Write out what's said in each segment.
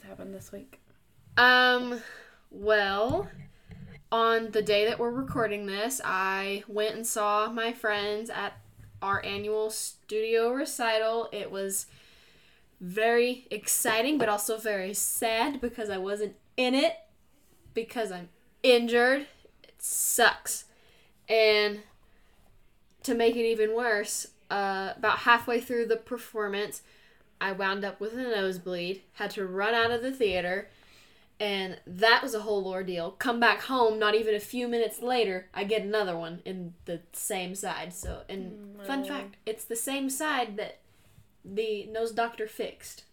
What's happened this week? Um, well, on the day that we're recording this, I went and saw my friends at our annual studio recital. It was very exciting, but also very sad because I wasn't in it because I'm injured. It sucks. And to make it even worse, uh, about halfway through the performance, I wound up with a nosebleed, had to run out of the theater, and that was a whole ordeal. Come back home, not even a few minutes later, I get another one in the same side. So, and fun fact, it's the same side that the nose doctor fixed.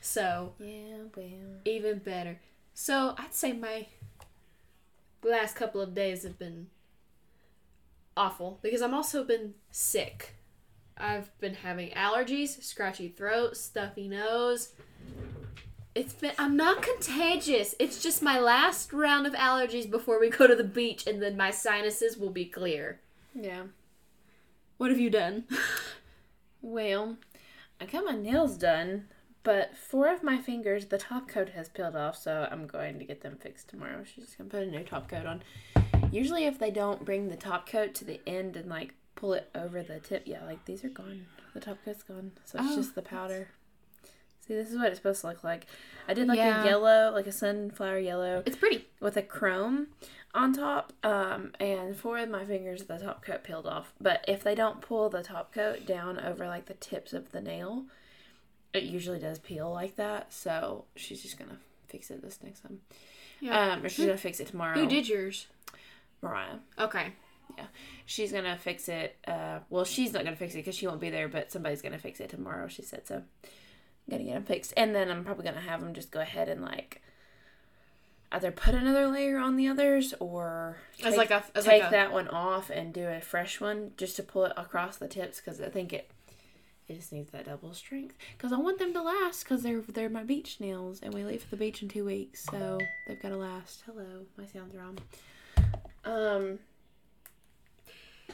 So, Yeah, well. even better. So, I'd say my last couple of days have been awful because I'm also been sick. I've been having allergies, scratchy throat, stuffy nose. It's been I'm not contagious. It's just my last round of allergies before we go to the beach and then my sinuses will be clear. Yeah. What have you done? Well, I got my nails done, but four of my fingers, the top coat has peeled off, so I'm going to get them fixed tomorrow. She's just gonna put a new top coat on. Usually, if they don't bring the top coat to the end and like pull it over the tip, yeah, like these are gone. The top coat's gone, so it's Oh, just the powder. See, this is what it's supposed to look like. I did like Yeah. a yellow, like a sunflower yellow, It's pretty. with a chrome on top um, and four of my fingers the top coat peeled off but if they don't pull the top coat down over like the tips of the nail it usually does peel like that so she's just gonna fix it this next time Yeah. um or she's gonna fix it tomorrow Who did yours? mariah Okay. She's gonna fix it uh well she's not gonna fix it because she won't be there but somebody's gonna fix it tomorrow she said so i'm gonna get them fixed and then i'm probably gonna have them just go ahead and like either put another layer on the others or As take- like a as take like a, that one off and do a fresh one just to pull it across the tips because I think it it just needs that double strength because I want them to last because they're they're my beach nails and we leave for the beach in two weeks so they've got to last. Hello, my sounds are on. Um,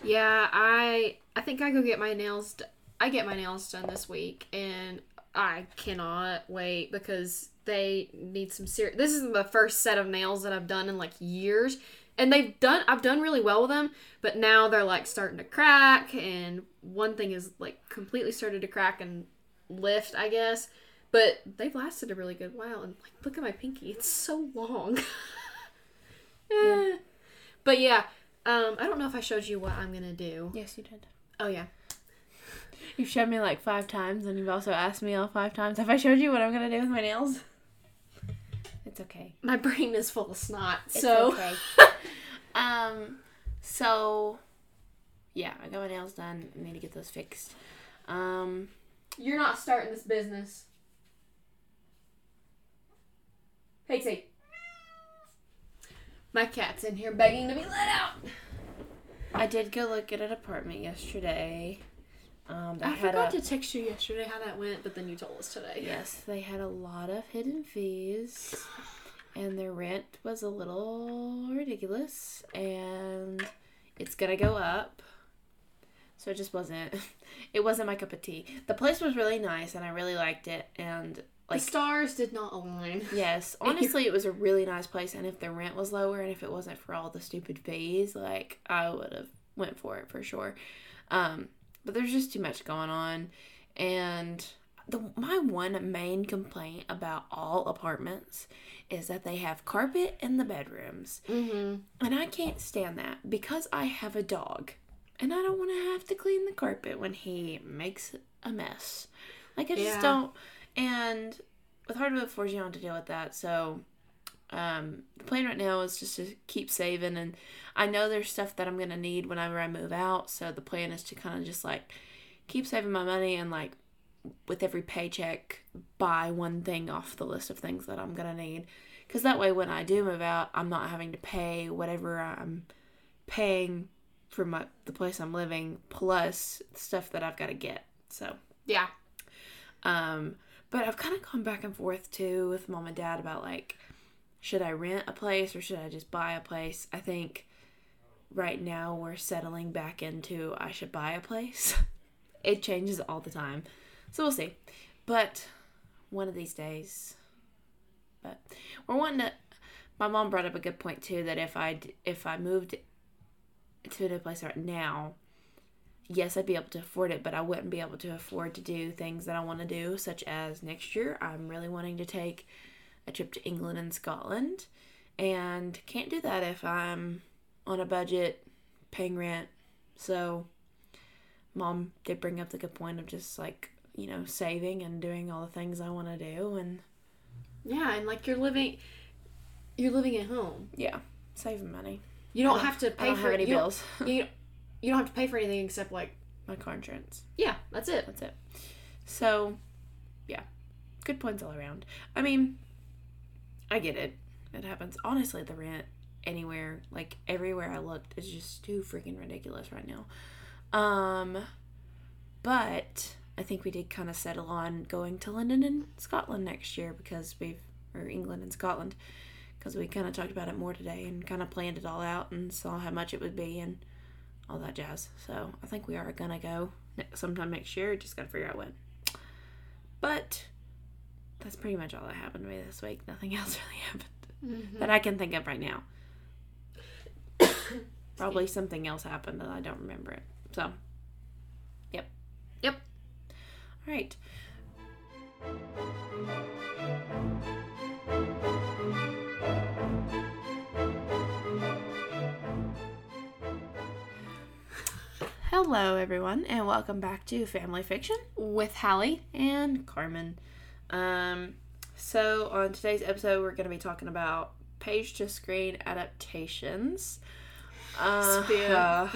Yeah, I I think I go get my nails. D- I get my nails done this week, and I cannot wait because they need some serious. This is the first set of nails that I've done in like years, and they've done. I've done really well with them, but now they're like starting to crack, and one thing is like completely started to crack and lift, I guess. But they've lasted a really good while, and like look at my pinky; it's so long. Eh. But yeah, um, I don't know if I showed you what I'm gonna do. yes, you did. Oh yeah. You've showed me like five times and you've also asked me all five times. Have I showed you what I'm gonna do with my nails? It's okay. My brain is full of snot. It's so okay. um, so yeah, I got my nails done. I need to get those fixed. Um, you're not starting this business. Hey, T. My cat's in here begging to be let out. I did go look at an apartment yesterday. Um, I had forgot a, to text you yesterday how that went, but then you told us today. yes, they had a lot of hidden fees, and their rent was a little ridiculous, and it's gonna go up. So it just wasn't. It wasn't my cup of tea. The place was really nice, and I really liked it. And like the stars did not align. Yes, honestly, it was a really nice place, and if the rent was lower, and if it wasn't for all the stupid fees, like I would have went for it for sure. Um, but there's just too much going on, and the my one main complaint about all apartments is that they have carpet in the bedrooms, Mm-hmm. and I can't stand that because I have a dog, and I don't want to have to clean the carpet when he makes a mess. Like I just Yeah. don't. And with hardwood floors, you don't to deal with that. So, um, the plan right now is just to keep saving, and I know there's stuff that I'm gonna need whenever I move out. So the plan is to kind of just like keep saving my money and like with every paycheck buy one thing off the list of things that I'm gonna need. Because that way, when I do move out, I'm not having to pay whatever I'm paying for my the place I'm living plus stuff that I've got to get. So, Yeah. um, but I've kind of gone back and forth too with mom and dad about like, should I rent a place or should I just buy a place? I think right now we're settling back into I should buy a place. it changes all the time, so we'll see. But one of these days, But we're wanting to. My mom brought up a good point too that if I if I moved to a new place right now, yes, I'd be able to afford it, but I wouldn't be able to afford to do things that I want to do, such as next year. I'm really wanting to take a trip to England and Scotland, and can't do that if I'm on a budget, paying rent. So, mom did bring up the good point of just like you know saving and doing all the things I want to do, and Yeah, and like you're living, you're living at home. yeah, saving money. You don't don't- have to pay for any bills. You, you don't have to pay for anything except like My car insurance. yeah, that's it. That's it. So, yeah, good points all around. I mean, I get it. It happens. Honestly, the rent anywhere, like everywhere I looked, is just too freaking ridiculous right now. Um, but I think we did kind of settle on going to London and Scotland next year because we've, or England and Scotland, because we kind of talked about it more today and kind of planned it all out and saw how much it would be and all that jazz. So I think we are gonna go sometime next year. Just gotta figure out when. But that's pretty much all that happened to me this week. Nothing else really happened mm-hmm. that I can think of right now. Probably something else happened and I don't remember it. So, yep. Yep. All right. Hello, everyone, and welcome back to Family Fiction With Hallie. and Karmen. Um, so on today's episode, we're going to be talking about page to screen adaptations. Uh, Be a,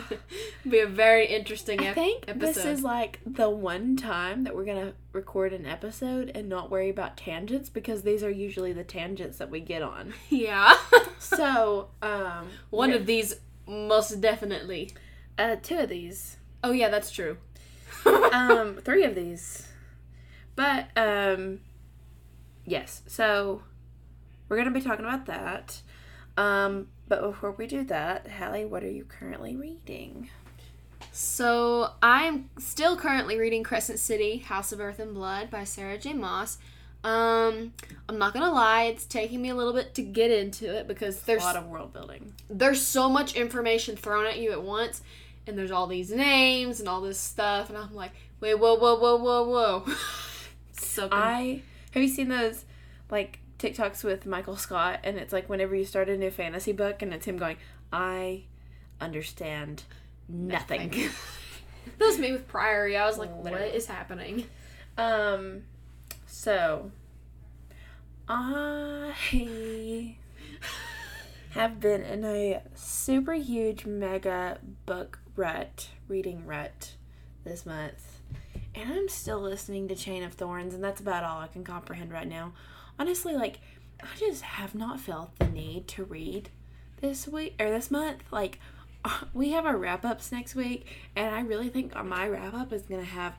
be a very interesting I think episode. this is like the one time that we're gonna record an episode and not worry about tangents because these are usually the tangents that we get on. yeah. So, um, One of these most definitely. Uh, two of these, Oh yeah, that's true. um, three of these, but um, yes. So we're gonna be talking about that. Um, but before we do that, Hallie, what are you currently reading? So I'm still currently reading Crescent City: House of Earth and Blood by Sarah J. Maas. Um, I'm not gonna lie, it's taking me a little bit to get into it because there's A lot of world building. there's so much information thrown at you at once, and there's all these names and all this stuff, and I'm like, wait, whoa, whoa, whoa, whoa, whoa. so I have you seen those like TikToks with Michael Scott and it's like whenever you start a new fantasy book and it's him going, I understand nothing. that was me with Priory. I was like, Literally. what is happening? um so I have been in a super huge mega book rut, reading rut this month. And I'm still listening to Chain of Thorns, and that's about all I can comprehend right now. Honestly, like, I just have not felt the need to read this week or this month. Like, we have our wrap ups next week, and I really think my wrap up is going to have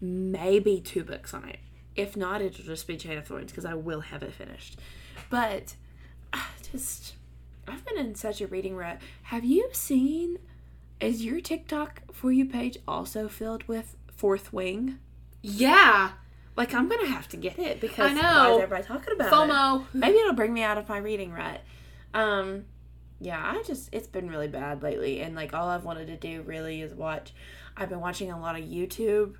maybe two books on it. If not, it'll just be Chain of Thorns because I will have it finished. But I just, I've been in such a reading rut. Have you seen? Is your TikTok for you page also filled with Fourth Wing? Yeah, Like I'm gonna have to get it because I why know. is everybody talking about it? FOMO. Maybe it'll bring me out of my reading rut. Um, yeah, I just it's been really bad lately, and like all I've wanted to do really is watch. I've been watching a lot of YouTube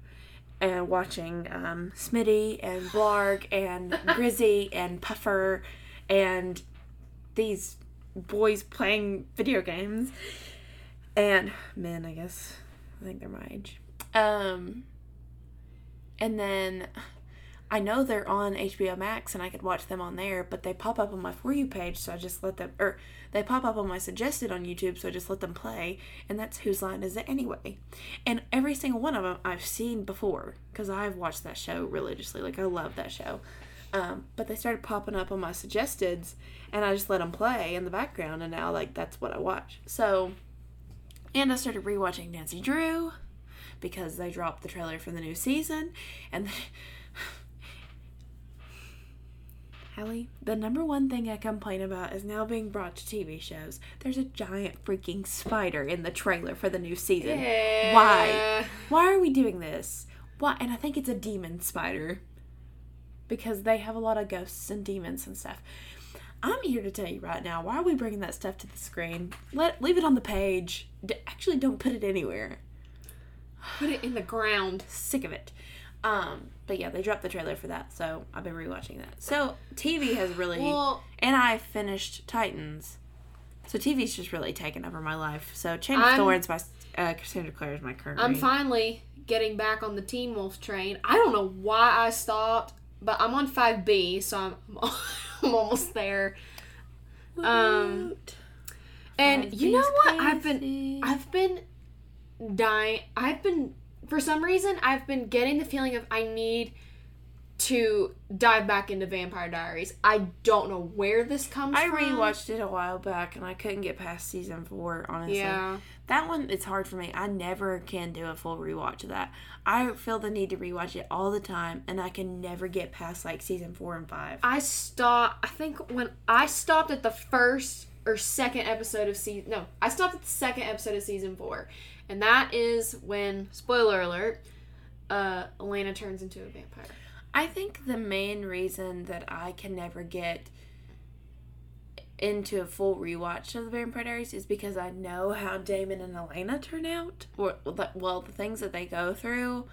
and watching um, Smitty and Blarg and Grizzy and Puffer and these boys playing video games and men, I guess. I think they're my age. Um, and then I know they're on HBO Max and I could watch them on there, but they pop up on my For You page, so I just let them, or they pop up on my suggested on YouTube, so I just let them play, and that's Whose Line Is It Anyway? And every single one of them I've seen before, because I've watched that show religiously. Like, I love that show. Um, but they started popping up on my suggesteds, and I just let them play in the background, and now, like, that's what I watch. So, and I started rewatching Nancy Drew because they dropped the trailer for the new season, and Hallie, the number one thing I complain about is now being brought to TV shows. There's a giant freaking spider in the trailer for the new season. Why? Why are we doing this? Why? And I think it's a demon spider. because they have a lot of ghosts and demons and stuff. I'm here to tell you right now, why are we bringing that stuff to the screen? Let leave it on the page. D- actually, don't put it anywhere. Put it in the ground. Sick of it. Um, but yeah, they dropped the trailer for that, so I've been rewatching that. So TV has really, Well- and I finished Titans. So TV's just really taken over my life. So Chain of Thorns by uh, Cassandra Clare is my current. I'm read. finally getting back on the Teen Wolf train. I don't know why I stopped, but I'm on 5B, so I'm I'm almost there. Um, and you know what? I've been I've been dying. I've been for some reason I've been getting the feeling of I need to dive back into Vampire Diaries. I don't know where this comes I from. I rewatched it a while back and I couldn't get past season four, honestly. Yeah. That one, it's hard for me. I never can do a full rewatch of that. I feel the need to rewatch it all the time and I can never get past like season four and five. I stopped. I think when I stopped at the first or second episode of season. No, I stopped at the second episode of season four, and that is when spoiler alert. Uh, Elena turns into a vampire. I think the main reason that I can never get into a full rewatch of the Vampire Diaries is because I know how Damon and Elena turn out, or well, the things that they go through,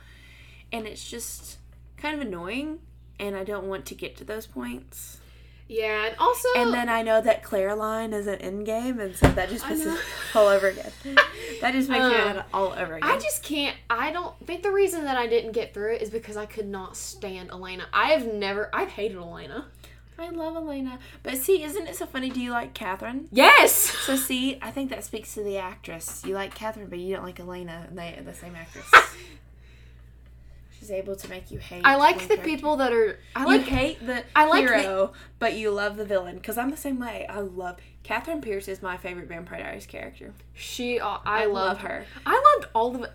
and it's just kind of annoying, and I don't want to get to those points. Yeah, and also And then I know that Klaroline is an end game, and so that just pisses me all over again. That just makes me Um, mad all over again. I just can't. I don't think the reason that I didn't get through it is because I could not stand Elena. I have never. I've hated Elena. I love Elena, but see, isn't it so funny? Do you like Katherine? Yes. So see, I think that speaks to the actress. You like Katherine, but you don't like Elena, and they are the same actress. She's able to make you hate. I like the character. people that are. I You like. hate the I like the- hero, but you love the villain. Because I'm the same way. I love Katherine Pierce is my favorite Vampire Diaries character. She. Uh, I, I, love her. I loved all of it.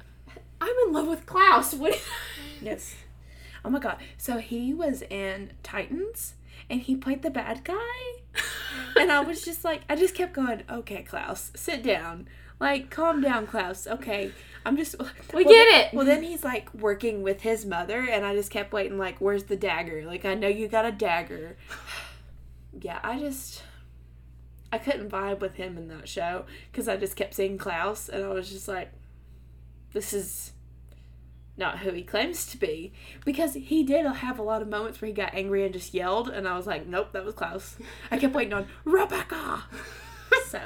I'm in love with Klaus. What? Yes. Oh my god. So he was in Titans and he played the bad guy. and I was just like, I just kept going, okay, Klaus, sit down. Like, calm down, Klaus. Okay. I'm just. We Well, get then- it. Well, then he's like working with his mother, and I just kept waiting, like, where's the dagger? Like, I know you got a dagger. Yeah, I just. I couldn't vibe with him in that show because I just kept seeing Klaus, and I was just like, this is not who he claims to be because he did have a lot of moments where he got angry and just yelled and i was like nope that was klaus i kept waiting on Rebekah! So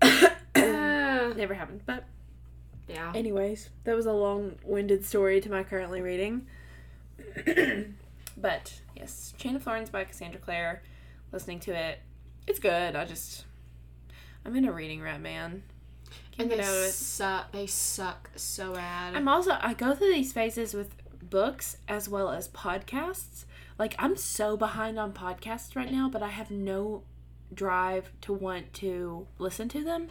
Uh, never happened but yeah. anyways that was a long-winded story to my currently reading. But yes chain of thorns by cassandra clare listening to it it's good i just i'm in a reading rut man Can't they get out of it. suck. They suck so bad. I'm also I go through these phases with books as well as podcasts. Like I'm so behind on podcasts right now, but I have no drive to want to listen to them.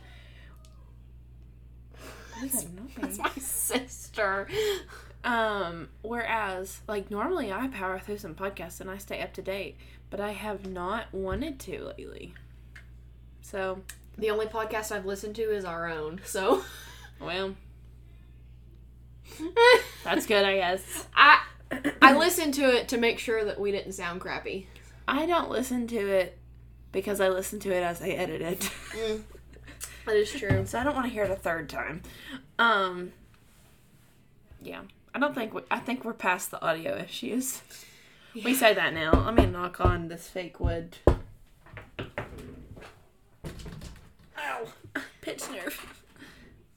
What is that That's my sister. Um, whereas like normally I power through some podcasts and I stay up to date, but I have not wanted to lately. So, The only podcast I've listened to is our own. So well, that's good, I guess. I I listened to it to make sure that we didn't sound crappy. I don't listen to it because I listen to it as I edit it. That is true. so I don't want to hear it a third time. Um yeah. I don't think we, I think we're past the audio issues. We say that now. Let me knock on this fake wood. Ow. Pitch nerve.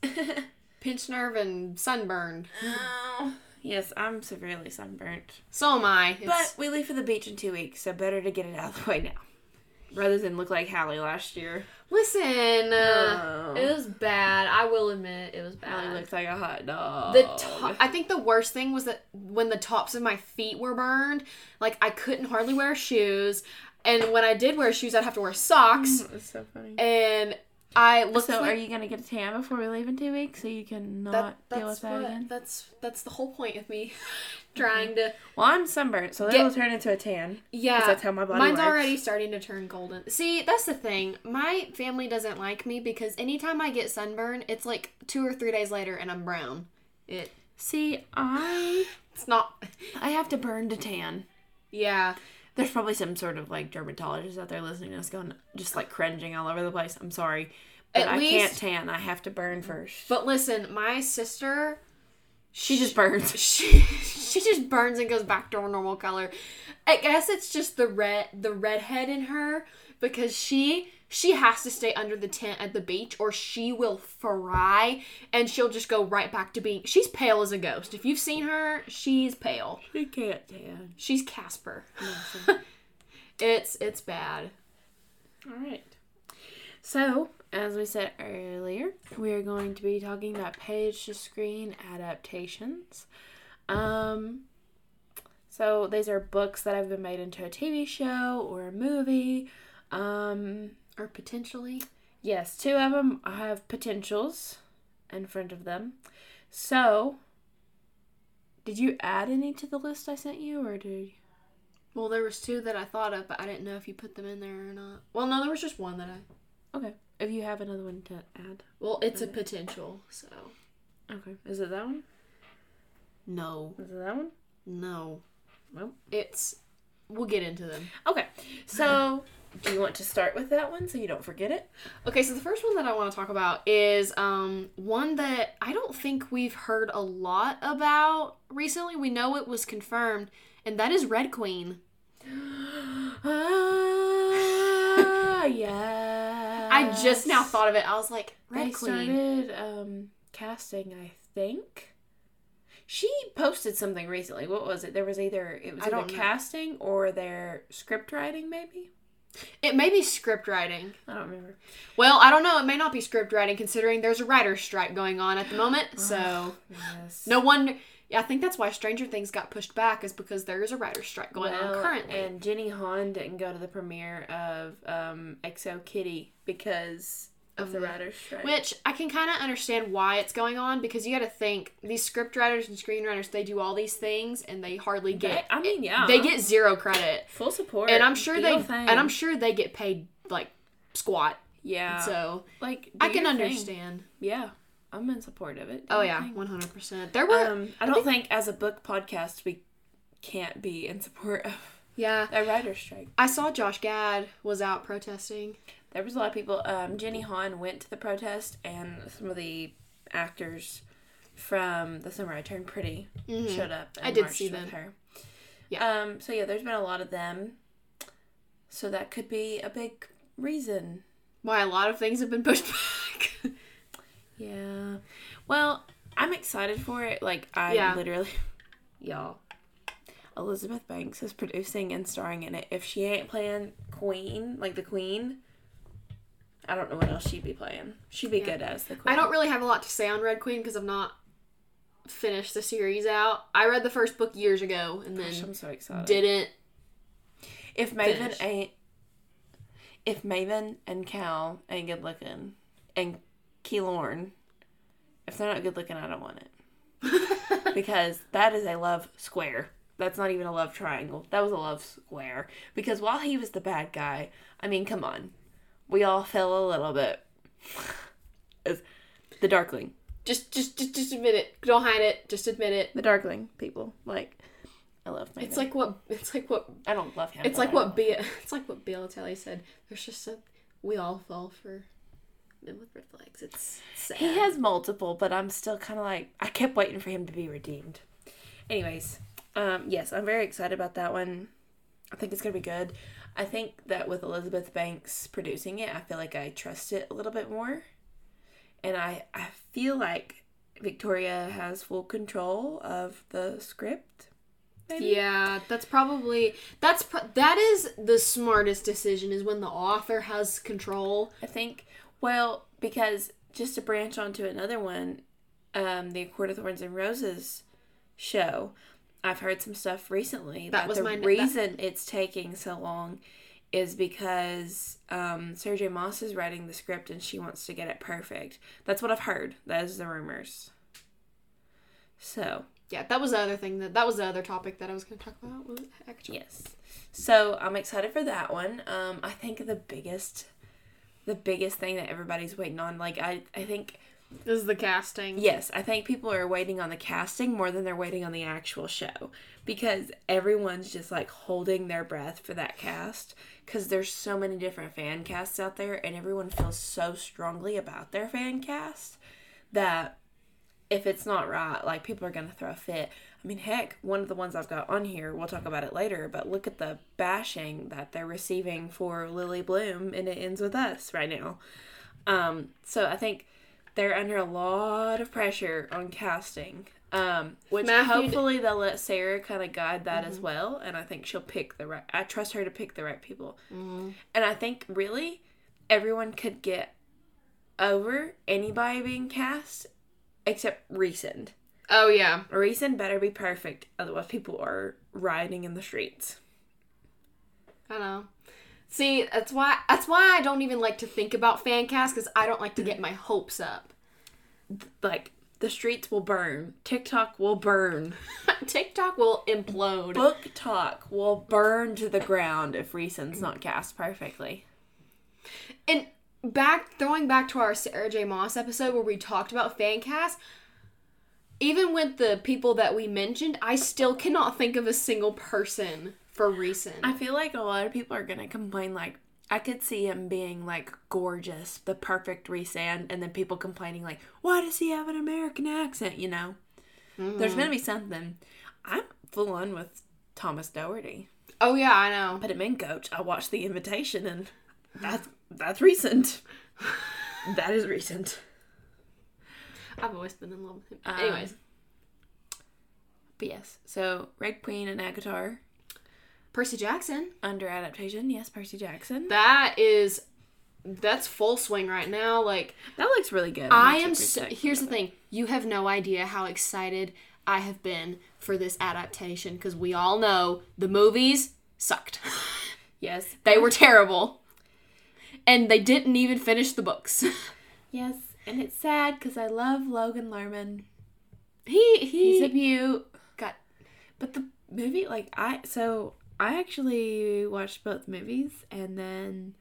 Pinch nerve and sunburned. Ow. Yes, I'm severely sunburnt. So am I. It's, But we leave for the beach in two weeks, so better to get it out of the way now. Rather than look like Hallie last year. listen, uh, Oh. it was bad. I will admit it was Hallie bad. looks like a hot dog. The to- I think the worst thing was that when the tops of my feet were burned, like I couldn't hardly wear shoes, and when I did wear shoes, I'd have to wear socks, It's so funny. and I looked. So, like, are you gonna get a tan before we leave in two weeks so you can not that, deal with that what, again? that's that's the whole point of me trying to. Well, I'm sunburnt, so that'll turn into a tan. Yeah, that's how my body mine's works. already starting to turn golden. See, that's the thing. My family doesn't like me because anytime I get sunburn, it's like two or three days later, and I'm brown. It See, I it's not. I have to burn to tan. Yeah. There's probably some sort of like dermatologist out there listening to us going just like cringing all over the place. I'm sorry. But At I least- can't tan. I have to burn mm-hmm. first. But listen, my sister, She just burns. she she just burns and goes back to her normal color. I guess it's just the red the redhead in her because she she has to stay under the tent at the beach or she will fry and she'll just go right back to being she's pale as a ghost. If you've seen her, she's pale. She can't tan. She's Casper. it's it's bad. All right. So, as we said earlier, we are going to be talking about page to screen adaptations. Um, so these are books that have been made into a TV show or a movie. Um, Or potentially. yes, two of them have potentials in front of them. So, did you add any to the list I sent you, or did you? Well, there was two that I thought of, but I didn't know if you put them in there or not. Well, no, there was just one that I. Okay, if you have another one to add. Well, it's a potential, so. Okay, is it that one? No. Is it that one? No. Well, It's. We'll get into them. Okay, so do you want to start with that one so you don't forget it? Okay, so the first one that I want to talk about is um, one that I don't think we've heard a lot about recently. We know it was confirmed, and that is Red Queen. Ah, yeah. I just now thought of it. I was like, They Red Queen. started um, casting, I think. She posted something recently. What was it? There was either it was I either don't know. casting or their script writing, maybe. It may be script writing. I don't remember. Well, I don't know. It may not be script writing considering there's a writer's strike going on at the moment. So, Yes. no wonder. Yeah, I think that's why Stranger Things got pushed back is because there is a writer's strike going on currently. And Jenny Han didn't go to the premiere of um, XO Kitty because of the writer's strike. Which I can kind of understand why it's going on because you got to think these script writers and screenwriters they do all these things and they hardly get. I mean, yeah. They get zero credit, full support. and I'm sure they thing. and I'm sure they get paid like squat. yeah. So like I can your thing. understand. Yeah, I'm in support of it. Oh yeah, one hundred percent. There were Um, I don't think as a book podcast we can't be in support of yeah. a writer's strike. I saw Josh Gad was out protesting. There was a lot of people. Um, Jenny Han went to the protest, and some of the actors from The Summer I Turned Pretty Mhm. showed up. And I did see them. Her. Yeah. Um. So yeah, there's been a lot of them. So that could be a big reason. Why a lot of things have been pushed back. Yeah. Well, I'm excited for it. Like I Yeah. literally, y'all. Elizabeth Banks is producing and starring in it. If she ain't playing Queen, like the Queen, I don't know what else she'd be playing. She'd be Yeah. good as the Queen. I don't really have a lot to say on Red Queen because I've not finished the series out. I read the first book years ago and then Gosh, I'm so excited. didn't. if Maven finish. ain't, if Maven and Cal ain't good looking, and Kilorn, if they're not good looking, I don't want it because that is a love square. That's not even a love triangle. That was a love square. Because while he was the bad guy, I mean, come on, we all fell a little bit. As the Darkling, just, just, just, just admit it. Don't hide it. Just admit it. the Darkling people, like, I love Maven. It's like what. It's like what. I don't love him. It's like what. Be- it's like what Bielatelli said. There's just a. We all fall for men with red flags. It's sad. He has multiple, but I'm still kind of like I kept waiting for him to be redeemed. Anyways, um, yes, I'm very excited about that one. I think it's gonna be good. I think that with Elizabeth Banks producing it, I feel like I trust it a little bit more, and I I feel like Victoria has full control of the script. Maybe? Yeah, that's probably that's pro- that is the smartest decision is when the author has control. I think, well, because just to branch onto another one, um, the Court of Thorns and Roses show, I've heard some stuff recently That that, was the my- that- reason it's taking so long is because um, Sarah J. Maas is writing the script and she wants to get it perfect. That's what I've heard. That is the rumors. So, Yeah, that was the other thing that that was the other topic that I was going to talk about. Actually Yes. So I'm excited for that one. Um, I think the biggest, the biggest thing that everybody's waiting on, like I, I think This is the casting. Yes, I think people are waiting on the casting more than they're waiting on the actual show because everyone's just like holding their breath for that cast because there's so many different fan casts out there and everyone feels so strongly about their fan cast that if it's not right, like people are gonna throw a fit. I mean, heck, one of the ones I've got on here, we'll talk about it later, but look at the bashing that they're receiving for Lily Bloom, and it ends with us right now. Um, so I think they're under a lot of pressure on casting. Um, which Matthew d- hopefully they'll let Sarah kind of guide that as well, and I think she'll pick the right. I trust her to pick the right people, and I think really everyone could get over anybody being cast except Rhysand. Oh yeah. Rhysand better be perfect, otherwise people are rioting in the streets. I know. See, that's why that's why I don't even like to think about fan cast because I don't like to get my hopes up. Like the streets will burn, TikTok will burn, TikTok will implode. BookTok will burn to the ground if Rhysand's not cast perfectly. And back throwing back to our Sarah J. Maas episode where we talked about fan cast, even with the people that we mentioned, I still cannot think of a single person for Rhysand. I feel like a lot of people are gonna complain like I could see him being like gorgeous, the perfect Rhysand, and then people complaining like, why does he have an American accent? You know, there's mm-hmm. gonna be something. I'm full on with Thomas Doherty. oh yeah, I know. Put him in, coach. I watched the invitation, and that's that's Rhysand. that is Rhysand. I've always been in love with him. Um, Anyways, But yes, so Red Queen and ACOTAR Percy Jackson. under adaptation. Yes, Percy Jackson. That is that's full swing right now. Like That looks really good. I I'm So, here's the thing: you have no idea how excited I have been for this adaptation because we all know the movies sucked. Yes, they were terrible, and they didn't even finish the books. yes, and it's sad because I love Logan Lerman. he He's a he beaut. got But the movie, like I, so I actually watched both movies, and then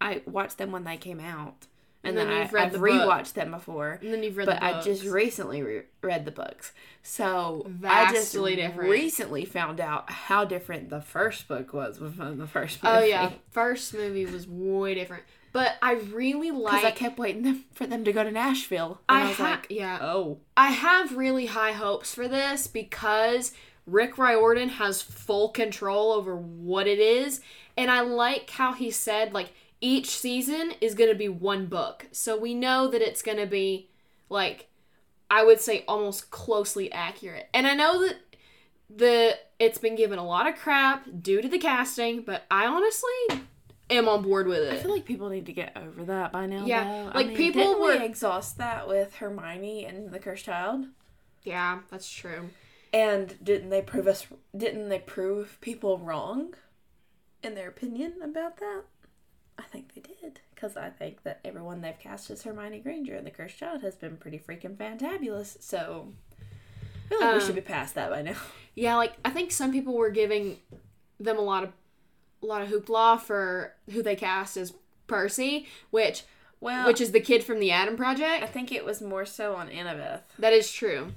I watched them when they came out, and, And then then, you've I, read I've the book. rewatched them before. and then you've read the book. but I just recently re- read the books, so I just different. recently found out how different the first book was from the first oh, movie. oh yeah, first movie was way different, but I really like because. I kept waiting them, for them to go to Nashville, and I, I was ha- like, yeah, oh, I have really high hopes for this because Rick Riordan has full control over what it is. And I like how he said, like, each season is going to be one book. So we know that it's going to be, like, I would say almost closely accurate. And I know that the it's been given a lot of crap due to the casting, but I honestly am on board with it. I feel like people need to get over that by now. Yeah, though. like, I mean, people didn't we were- exhaust that with Hermione and the Cursed Child. yeah, that's true. And didn't they prove us? Didn't they prove people wrong in their opinion about that? I think they did because I think that everyone they've cast as Hermione Granger and the Cursed Child has been pretty freaking fantabulous. So I feel like we Um, should be past that by now. Yeah, like I think some people were giving them a lot of a lot of hoopla for who they cast as Percy, which Well, which is the kid from the Adam Project. I think it was more so on Annabeth. That is true.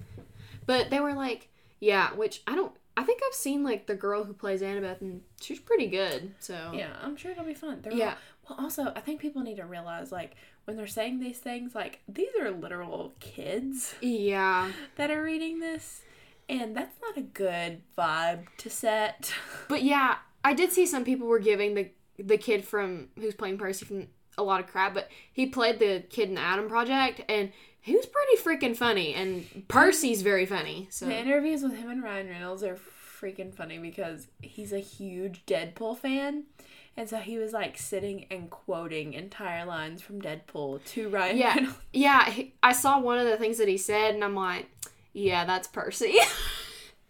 But they were like, yeah, which I don't I think I've seen like the girl who plays Annabeth and she's pretty good. So Yeah, I'm sure it'll be fun. They're Yeah. all- well, also, I think people need to realize, like, when they're saying these things, like, these are literal kids Yeah. that are reading this, and that's not a good vibe to set. But yeah, I did see some people were giving the the kid from who's playing Percy from a lot of crap, but he played the kid in the Adam Project and he was pretty freaking funny and Percy's very funny. So The interviews with him and Ryan Reynolds are freaking funny because he's a huge Deadpool fan. And so he was like sitting and quoting entire lines from Deadpool to Ryan Yeah. Reynolds. Yeah, I saw one of the things that he said, and I'm like, yeah, that's Percy.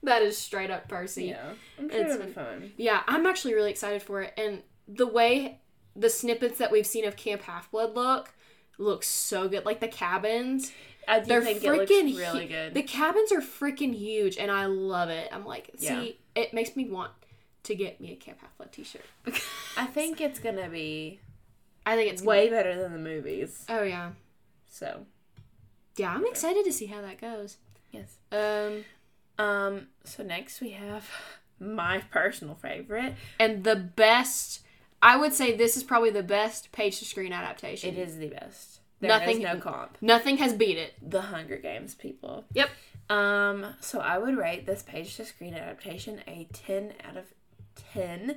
that is straight up Percy. Yeah. I'm sure It's- it'll be fun. Yeah, I'm actually really excited for it. And the way the snippets that we've seen of Camp Half Blood look looks so good. Like the cabins, I do they're think it looks freaking really good. The cabins are freaking huge, and I love it. I'm like, see, Yeah. it makes me want to get me a Camp Half Blood T-shirt. I think it's gonna be I think it's way better than the movies. Oh yeah. So Yeah, I'm excited to see how that goes. Yes. Um, Um. So next we have my personal favorite. and the best, I would say this is probably the best page to screen adaptation. It is the best. There Nothing- is no comp. Nothing has beat it. The Hunger Games people. Yep. Um. So I would rate this page to screen adaptation a ten out of ten.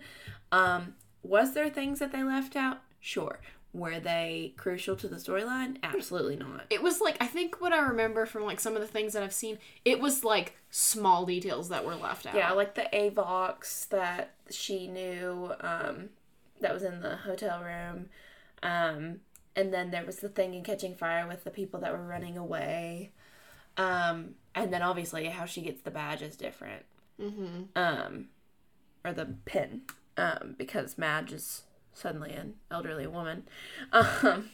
Um. Was there things that they left out? Sure. Were they crucial to the storyline? Absolutely not. It was like I think what I remember from like some of the things that I've seen, it was like small details that were left out. Yeah, like the Avox that she knew um, that was in the hotel room. Um, and then there was the thing in Catching Fire with the people that were running away. Um, and then obviously how she gets the badge is different. Mm-hmm. Um, or the pin. Um, because Madge is suddenly an elderly woman. Um,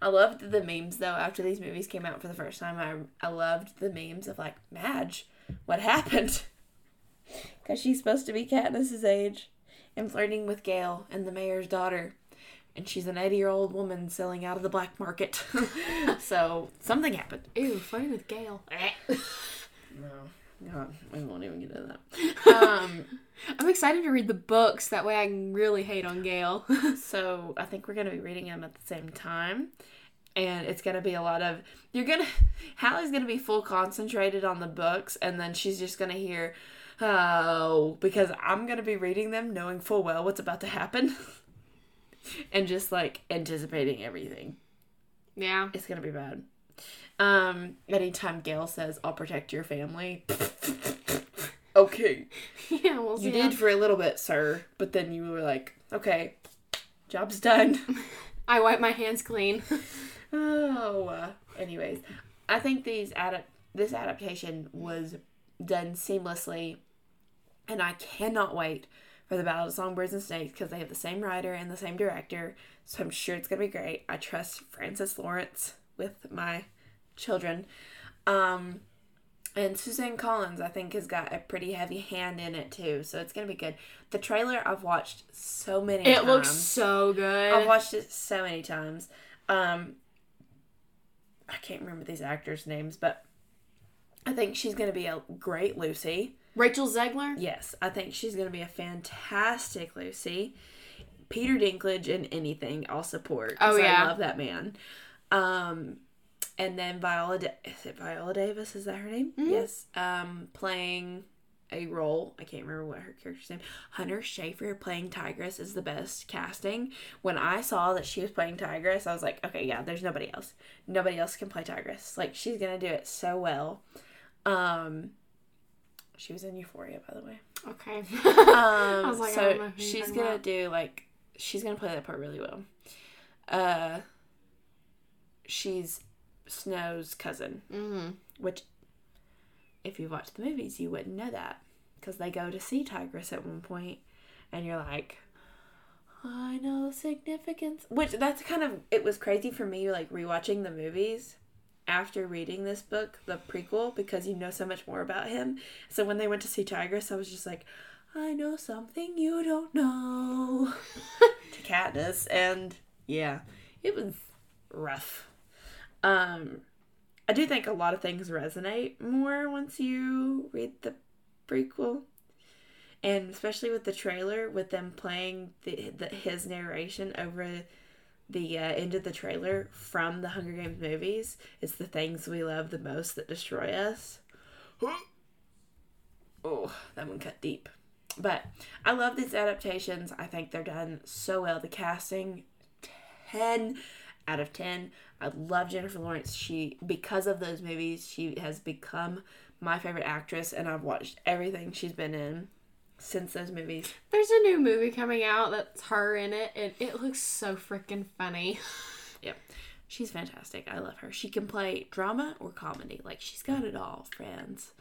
I loved the memes though after these movies came out for the first time. I I loved the memes of like Madge, what happened? Because she's supposed to be Katniss's age and flirting with Gale and the mayor's daughter, and she's an eighty year old woman selling out of the black market. so something happened. Ew, funny with Gale. No, God, we won't even get into that. Um. I'm excited to read the books. That way I can really hate on Gale. So I think we're gonna be reading them at the same time. And it's gonna be a lot of you're gonna Hallie's gonna be full concentrated on the books and then she's just gonna hear oh because I'm gonna be reading them knowing full well what's about to happen. and just like anticipating everything. yeah. It's gonna be bad. Um anytime Gale says I'll protect your family. okay. Yeah, we'll see. You did for a little bit, sir, but then you were like, okay, job's done. I wipe my hands clean. oh, uh, anyways, I think these adapt this adaptation was done seamlessly, and I cannot wait for the Ballad of Songbirds and Snakes because they have the same writer and the same director, so I'm sure it's gonna be great. I trust Francis Lawrence with my children. Um, and Suzanne Collins, I think, has got a pretty heavy hand in it too, so it's gonna be good. The trailer I've watched so many It times. looks so good. I've watched it so many times. Um, I can't remember these actors' names, but I think she's gonna be a great Lucy. Rachel Zegler. Yes, I think she's gonna be a fantastic Lucy. Peter Dinklage in anything, I'll support. Oh, yeah. I love that man. Um, and then Viola, da- is it Viola Davis? Is that her name? Mhm. Yes. Um, playing a role. I can't remember what her character's name. Hunter Schafer playing Tigris is the best casting. When I saw that she was playing Tigris, I was like, okay, yeah, there's nobody else. Nobody else can play Tigris. Like she's gonna do it so well. Um, she was in Euphoria, by the way. Okay. Um, was like, so she's gonna about. do like she's gonna play that part really well. Uh, she's Snow's cousin, mm-hmm. which, if you watch the movies, you wouldn't know that because they go to see Tigris at one point, and you're like, I know significance. Which that's kind of it was crazy for me like rewatching the movies after reading this book, the prequel, because you know so much more about him. So when they went to see Tigris, I was just like, I know something you don't know to Katniss, and yeah, it was rough. Um, I do think a lot of things resonate more once you read the prequel, and especially with the trailer, with them playing the, the his narration over the uh, end of the trailer from the Hunger Games movies. It's the things we love the most that destroy us. Oh, that one cut deep. But I love these adaptations. I think they're done so well. The casting, 10 out of 10. I love Jennifer Lawrence. She, because of those movies, she has become my favorite actress, and I've watched everything she's been in since those movies. There's a new movie coming out that's her in it, and it looks so freaking funny. Yep. She's fantastic. I love her. She can play drama or comedy. Like she's got it all, friends.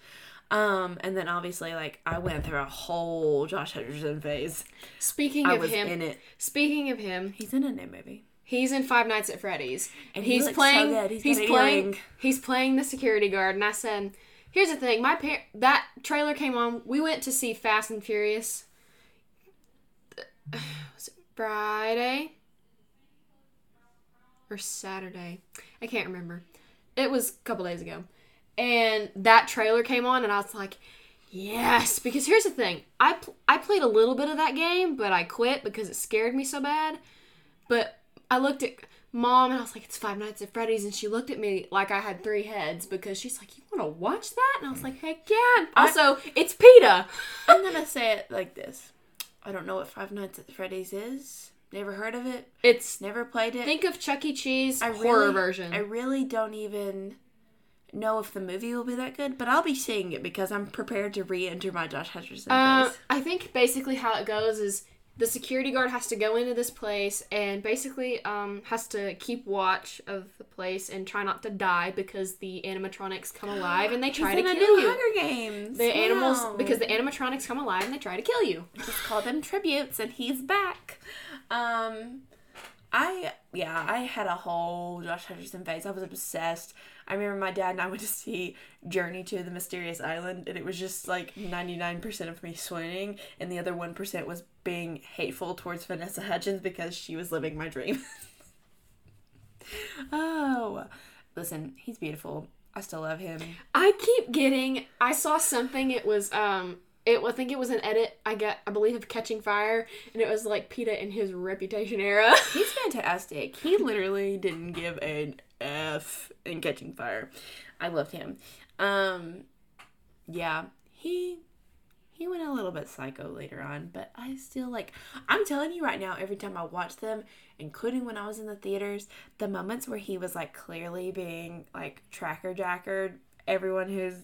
Um, and then obviously like I went through a whole Josh Hutcherson phase. Speaking I of him, in it. speaking of him, He's in a new movie. He's in Five Nights at Freddy's, And he he's so playing. good. He's He's, playing. earring. He's playing the security guard, and I said, "Here's the thing. My par- that trailer came on. We went to see Fast and Furious. Was it Friday or Saturday? I can't remember. It was a couple days ago, and that trailer came on, and I was like, yes. Because here's the thing, I pl- I played a little bit of that game, but I quit because it scared me so bad. But I looked at mom and I was like, it's Five Nights at Freddy's, and she looked at me like I had three heads because she's like, you want to watch that? And I was like, heck yeah. Also, it's Peeta. I'm gonna say it like this. I don't know what Five Nights at Freddy's is. Never heard of it. It's Never played it. think of Chuck E. Cheese I horror really- version. I really don't even know if the movie will be that good, but I'll be seeing it because I'm prepared to re-enter my Josh Hutcherson Uh. I think basically how it goes is the security guard has to go into this place and basically um, has to keep watch of the place and try not to die because the animatronics come alive and they try to He's in a kill new you. Hunger Games. The animals because the animatronics come alive and they try to kill you. just call them tributes and he's back um i yeah i had a whole josh hutcherson phase i was obsessed i remember my dad and i went to see journey to the mysterious island and it was just like 99% of me swooning and the other 1% was being hateful towards vanessa hudgens because she was living my dream oh listen he's beautiful i still love him I keep getting. I saw something. It was um. It I think it was an edit. I got I believe of Catching Fire, and it was like Peeta in his Reputation era. He's fantastic. He literally didn't give an F in Catching Fire. I loved him. Um, yeah, he he went a little bit psycho later on, but I still like. I'm telling you right now, every time I watch them, including when I was in the theaters, the moments where he was like clearly being like tracker jackered. Everyone who's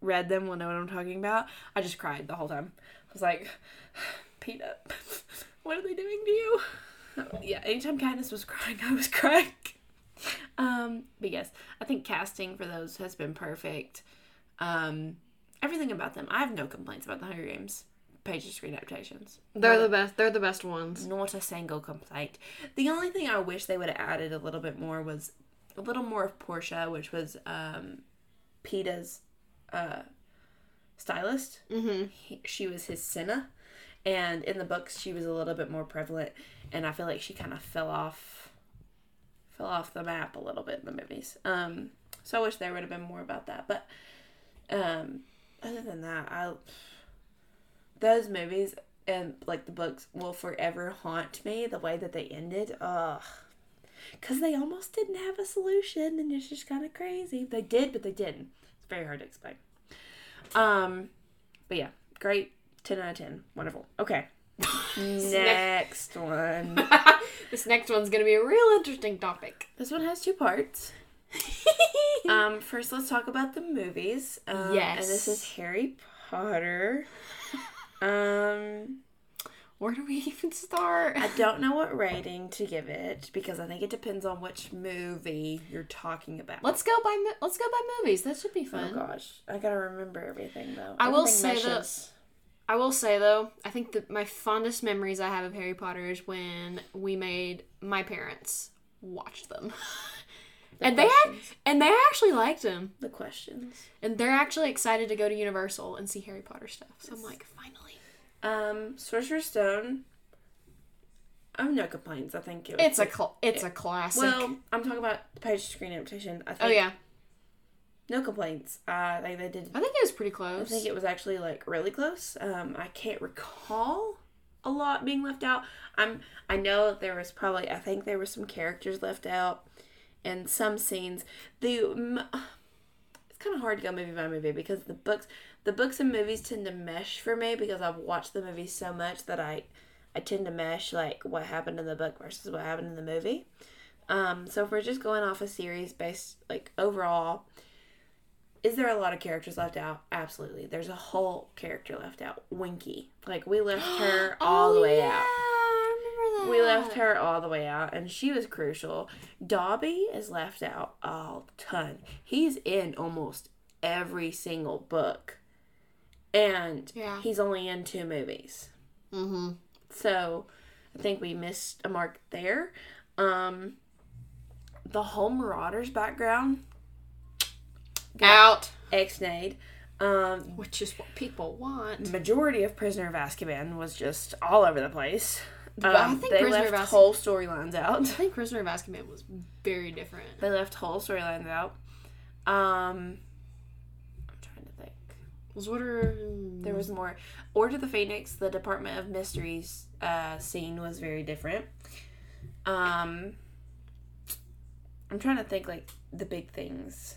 read them will know what I'm talking about. I just cried the whole time. I was like, Peeta, what are they doing to you? yeah, anytime Katniss was crying, I was crying. Um, but yes, I think casting for those has been perfect. Um, everything about them, I have no complaints about the Hunger Games pages screen adaptations. They're the best. They're the best ones. Not a single complaint. The only thing I wish they would have added a little bit more was a little more of Portia, which was um, Peeta's uh, stylist. Mm-hmm. He, she was his Cinna, and in the books she was a little bit more prevalent, and I feel like she kind of fell off, fell off the map a little bit in the movies. Um, so I wish there would have been more about that. But um, other than that, I those movies and like the books will forever haunt me. The way that they ended, ugh. Because they almost didn't have a solution, and it's just kind of crazy. They did, but they didn't. Very hard to explain. Um, but yeah, great. 10 out of 10. Wonderful. Okay. Next one. this next one's gonna be a real interesting topic. This one has two parts. Um, first, let's talk about the movies. Um, Yes. And this is Harry Potter. Um, Where do we even start? I don't know what rating to give it because I think it depends on which movie you're talking about. Let's go by let's go by movies. That should be oh, fun. Oh gosh, I gotta remember everything though. I will Everything say that- meshes. I will say though, I think that my fondest memories I have of Harry Potter is when we made my parents watch them. The and they had, and they actually liked them. the questions. And they're actually excited to go to Universal and see Harry Potter stuff. So I'm like, finally. Um, Sorcerer's Stone. I have no complaints. I think it was It's a cl- it's a classic. well. I'm talking about the page screen adaptation. I think oh yeah. no complaints. Uh, I think they did I think it was pretty close. I think it was actually like really close. Um, I can't recall a lot being left out. I'm I know there was probably I think there were some characters left out and some scenes. The m- it's kind of hard to go movie by movie because the books the books and movies tend to mesh for me because I've watched the movies so much that I I tend to mesh like what happened in the book versus what happened in the movie. Um, so if we're just going off a series based like overall, is there a lot of characters left out? Absolutely. There's a whole character left out. Winky. Like we left her all the Oh, way yeah, out. I remember that. We left her all the way out and she was crucial. Dobby is left out a ton. He's in almost every single book. And Yeah. he's only in two movies. Mm-hmm. So I think we missed a mark there. Um the whole Marauders background, Out. Exnade. Um Which is what people want. majority of Prisoner of Azkaban was just all over the place. But I Um, think they Prisoner of left Azkaban- whole storylines out. I think Prisoner of Azkaban was very different. They left whole storylines out. Um, I'm trying to think. Was what are There was more. Order of the Phoenix, the Department of Mysteries uh, scene was very different. Um, I'm trying to think like the big things.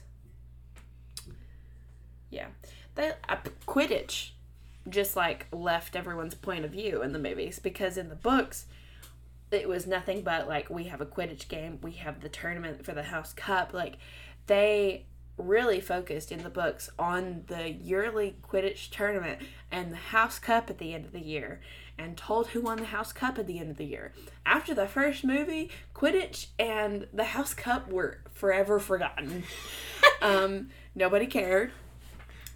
Yeah, that uh, Quidditch just like left everyone's point of view in the movies because in the books it was nothing but like we have a Quidditch game, we have the tournament for the House Cup. Like they really focused in the books on the yearly Quidditch tournament and the House Cup at the end of the year and told who won the House Cup at the end of the year. After the first movie, Quidditch and the House Cup were forever forgotten. um, nobody cared.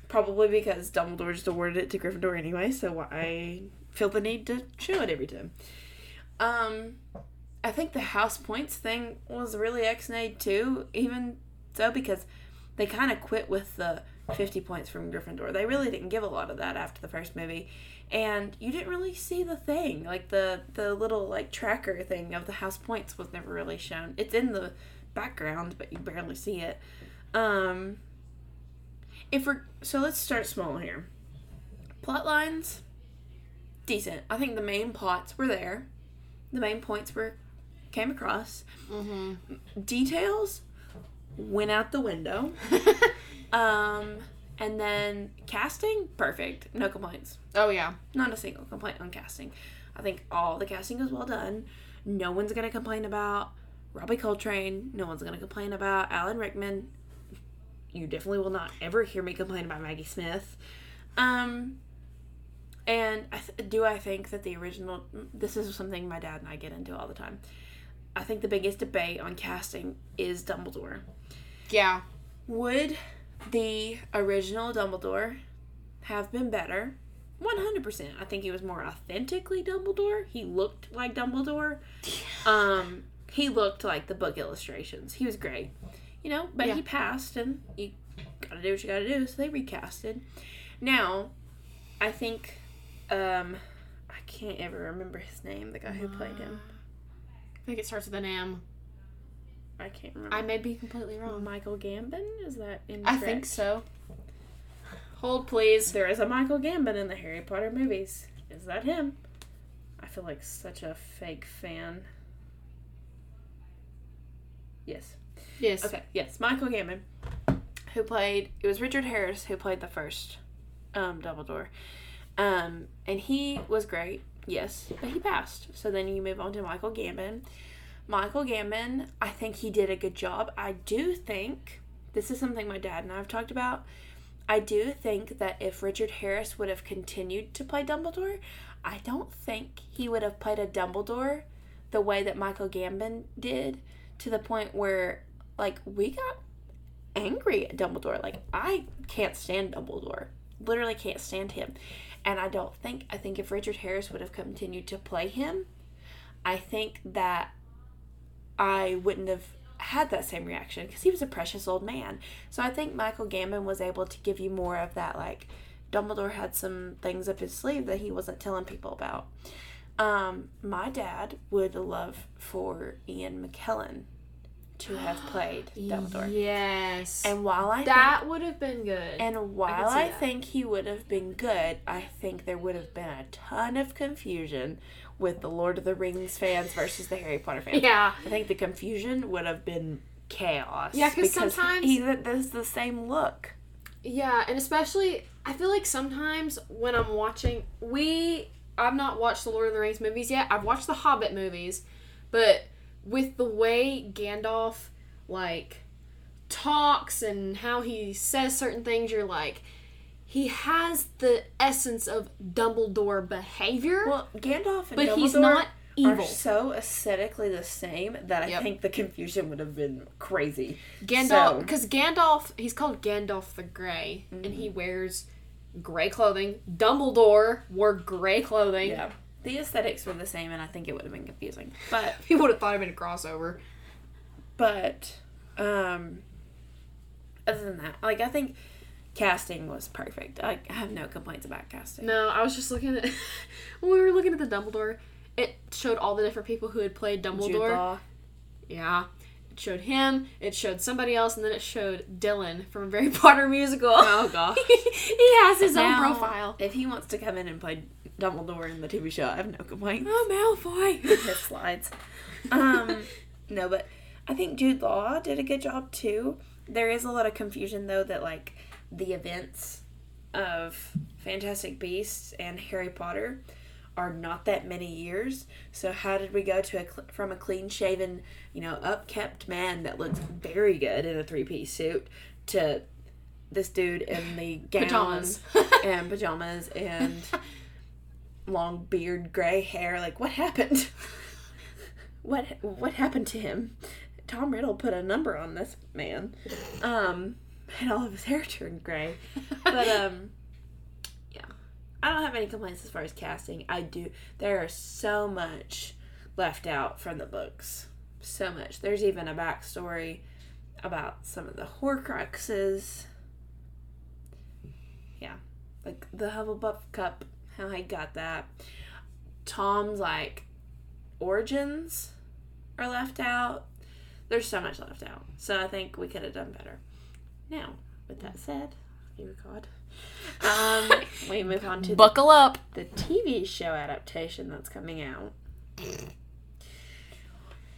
Probably because Dumbledore just awarded it to Gryffindor anyway, so I feel the need to show it every time. Um, I think the house points thing was really ex-nade too, even so because they kind of quit with the 50 points from Gryffindor. They really didn't give a lot of that after the first movie. And you didn't really see the thing. Like the the little like tracker thing of the house points was never really shown. It's in the background, but you barely see it. Um if we're so let's start small here. Plot lines decent. I think the main plots were there. The main points were came across. Mm-hmm. Details went out the window. um, and then casting, perfect. No complaints. oh yeah. Not a single complaint on casting. I think all the casting was well done. No one's gonna complain about Robbie Coltrane. No one's gonna complain about Alan Rickman. You definitely will not ever hear me complain about Maggie Smith. Um, and I th- do I think that the original. This is something my dad and I get into all the time. I think the biggest debate on casting is Dumbledore. Yeah. Would the original Dumbledore have been better? 100%. I think he was more authentically Dumbledore. He looked like Dumbledore. Um, he looked like the book illustrations. He was great. You know, but Yeah. he passed and you got to do what you got to do, so they recasted. Now, I think um I can't ever remember his name, the guy who played him. I think it starts with an M. I can't remember. I may be completely wrong. Michael Gambon? Is that in I think so. Hold please. There is a Michael Gambon in the Harry Potter movies. Is that him? I feel like such a fake fan. Yes. Yes. Okay. Yes, Michael Gambon, who played. It was Richard Harris who played the first um, Dumbledore, um, and he was great. Yes, but he passed. So then you move on to Michael Gambon. Michael Gambon, I think he did a good job. I do think this is something my dad and I have talked about. I do think that if Richard Harris would have continued to play Dumbledore, I don't think he would have played a Dumbledore the way that Michael Gambon did to the point where like we got angry at Dumbledore. Like I can't stand Dumbledore. Literally can't stand him. And I don't think I think if Richard Harris would have continued to play him, I think that I wouldn't have had that same reaction because he was a precious old man. So I think Michael Gambon was able to give you more of that like Dumbledore had some things up his sleeve that he wasn't telling people about. Um, my dad would love for Ian McKellen to have played Dumbledore. Yes. And while I that would have been good. and while see I, think he would have been good, I think there would have been a ton of confusion with the Lord of the Rings fans versus the Harry Potter fans. yeah. I think the confusion would have been chaos. Yeah, because sometimes- he does the same look. Yeah, and especially I feel like sometimes when I'm watching we I've not watched the Lord of the Rings movies yet. I've watched the Hobbit movies, but with the way Gandalf like talks and how he says certain things, you're like he has the essence of Dumbledore behavior, Well, Gandalf and but Dumbledore he's not are so aesthetically the same that I Yep. think the confusion would have been crazy. Gandalf, So- because Gandalf, he's called Gandalf the Grey, and he Mm-hmm. wears gray clothing. Dumbledore wore gray clothing. Yeah. The aesthetics were the same, and I think it would have been confusing. But He would have thought it'd been a crossover. but um, other than that, like I think casting was perfect. I, I have no complaints about casting. No, I was just looking at when we were looking at the Dumbledore. It showed all the different people who had played Dumbledore. Yeah, It showed him, it showed somebody else, and then it showed Dylan from a Harry Potter musical. Oh gosh. he has his Now, own profile. If he wants to come in and play Dumbledore in the TV show, I have no complaints. Oh, Malfoy. his slides. Um, no, but I think Jude Law did a good job too. There is a lot of confusion though that like the events of Fantastic Beasts and Harry Potter are not that many years. So how did we go to a cl- from a clean shaven, you know, upkept man that looks very good in a three piece suit to this dude in the gown Pajamas. and pajamas and long beard, gray hair. Like what happened? what what happened to him? Tom Riddle put a number on this man. Um, and all of his hair turned gray. But um, I don't have any complaints as far as casting. I do. There is so much left out from the books. So much. There's even a backstory about some of the Horcruxes. Yeah, like the Hufflepuff Cup. How I got that. Tom's like origins are left out. There's so much left out. So I think we could have done better. Now, with that said, dear God, um, we move on to the, Buckle up. the TV show adaptation that's coming out.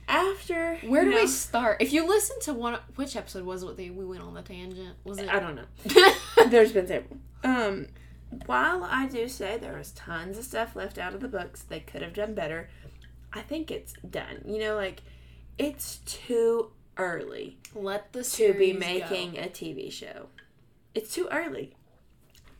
After Where do know- we start? If you listen to one, which episode was it? that We went on the tangent. Was it? I don't know. There's been several. Um, while I do say there was tons of stuff left out of the books they could have done better, I think it's done. You know, like it's too early Let the to be series go. making a TV show. It's too early.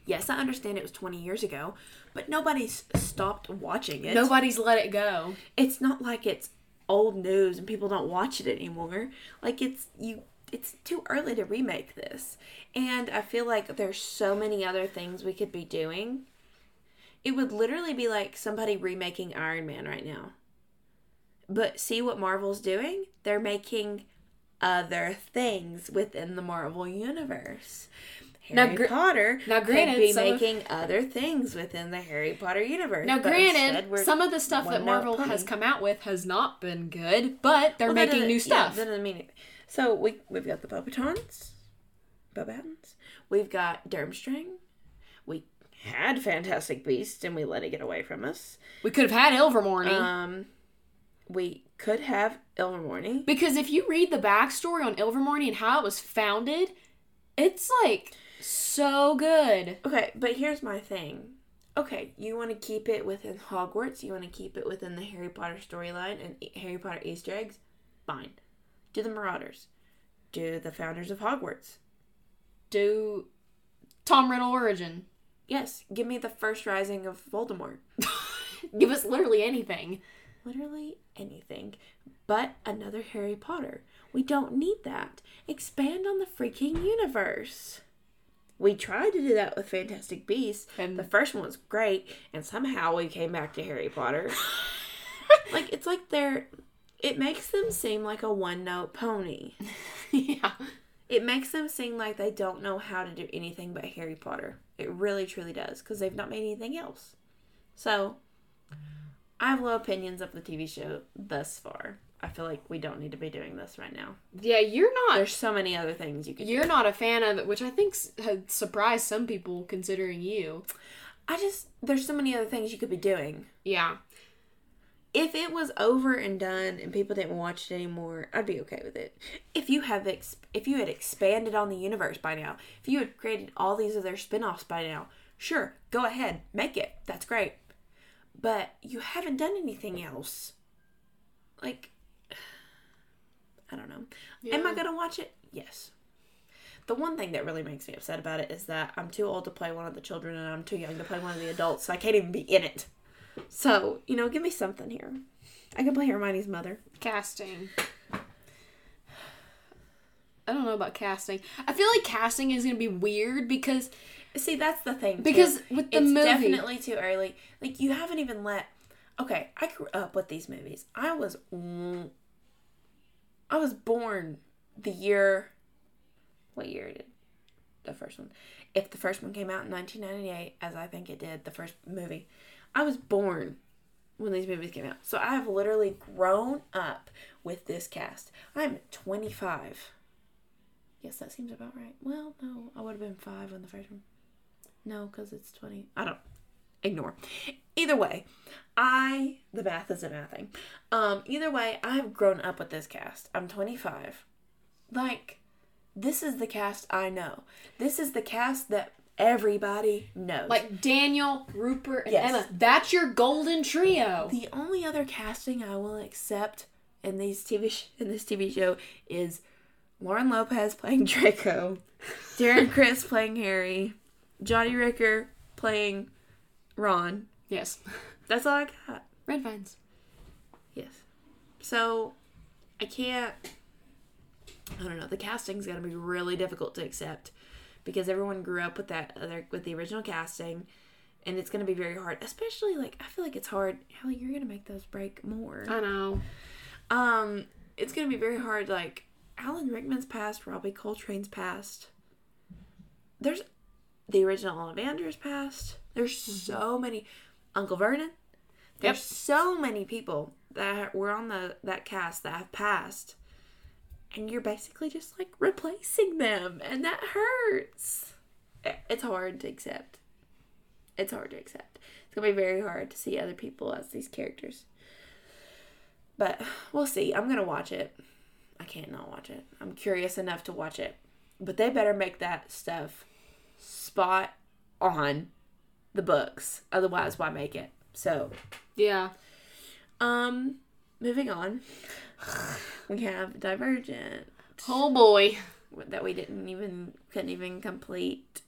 Yes, I understand it was 20 years ago, but nobody's stopped watching it. Nobody's let it go. It's not like it's old news and people don't watch it anymore. Like it's you it's too early to remake this. And I feel like there's so many other things we could be doing. It would literally be like somebody remaking Iron Man right now. But see what Marvel's doing? They're making other things within the Marvel universe. Now, Harry gr- Potter now, could granted, be some of- making other things within the Harry Potter universe. Now, granted, some of the stuff that Marvel has come out with has not been good, but they're Well, making new yeah, stuff. that doesn't mean it. So we we've got the Beauxbatons, Beauxbatons. We've got Durmstrang. We had Fantastic Beasts and we let it get away from us. we could have had Ilvermorny. Um, we could have Ilvermorny. because if you read the backstory on Ilvermorny and how it was founded, it's like so good. Okay, but here's my thing. Okay, you want to keep it within Hogwarts. You want to keep it within the Harry Potter storyline and Harry Potter Easter eggs. Fine. Do the Marauders. Do the founders of Hogwarts. Do Tom Riddle origin. Yes, give me the first rising of Voldemort. Give us literally anything. literally anything but another Harry Potter. We don't need that. Expand on the freaking universe. We tried to do that with Fantastic Beasts. And- the first one was great, and somehow we came back to Harry Potter. like it's like they're it makes them seem like a one note pony. yeah. It makes them seem like they don't know how to do anything but Harry Potter. It really truly does because they've not made anything else. So, I have low opinions of the TV show thus far. I feel like we don't need to be doing this right now. Yeah, you're not There's so many other things you could you're do. not a fan of it, which I think had surprised some people considering you. I just there's so many other things you could be doing. Yeah. If it was over and done and people didn't watch it anymore, I'd be okay with it. If you have ex- if you had expanded on the universe by now, if you had created all these other spin-offs by now, sure, go ahead, make it. That's great. But you haven't done anything else. Like I don't know. Am I going to watch it? Yes. The one thing that really makes me upset about it is that I'm too old to play one of the children and I'm too young to play one of the adults, so I can't even be in it. So, you know, give me something here. I can play Hermione's mother. Casting. I don't know about casting. I feel like casting is gonna be weird because See, that's the thing. too. because with the it's movie, definitely too early. Like you haven't even let. Okay, I grew up with these movies. I was, I was born the year. What year did the first one? If the first one came out in 1998, as I think it did, the first movie, I was born when these movies came out. So I have literally grown up with this cast. I'm 25. Yes, that seems about right. Well, no, I would have been five when the first one. No, because it's 20. I don't. Ignore. Either way, I. The math isn't mathing. Um, either way, I've grown up with this cast. I'm 25. Like, this is the cast I know. This is the cast that everybody knows. Like Daniel, Rupert, and Yes. Emma. That's your golden trio. The only other casting I will accept in these TV sh- in this TV show is Lauren Lopez playing Draco, Darren Criss playing Harry, Joey Richter playing Ron. Yes. That's all I got. Red vines. Yes. So I can't. I don't know. The casting's gonna be really difficult to accept because everyone grew up with that other with the original casting, and it's gonna be very hard. Especially like I feel like it's hard. Hallie, you're gonna make those break more. I know. Um, it's gonna be very hard. Like Alan Rickman's past, Robbie Coltrane's past. There's the original Ollivander's passed. There's so mm-hmm. many. Uncle Vernon. There's Yep. so many people that were on the that cast that have passed, and you're basically just like replacing them, and that hurts. It's hard to accept. It's hard to accept. It's gonna be very hard to see other people as these characters. But we'll see. I'm gonna watch it. I can't not watch it. I'm curious enough to watch it. But they better make that stuff spot on the books. Otherwise, why make it? So, Yeah. um, moving on. We have Divergent Oh boy. that we didn't even couldn't even complete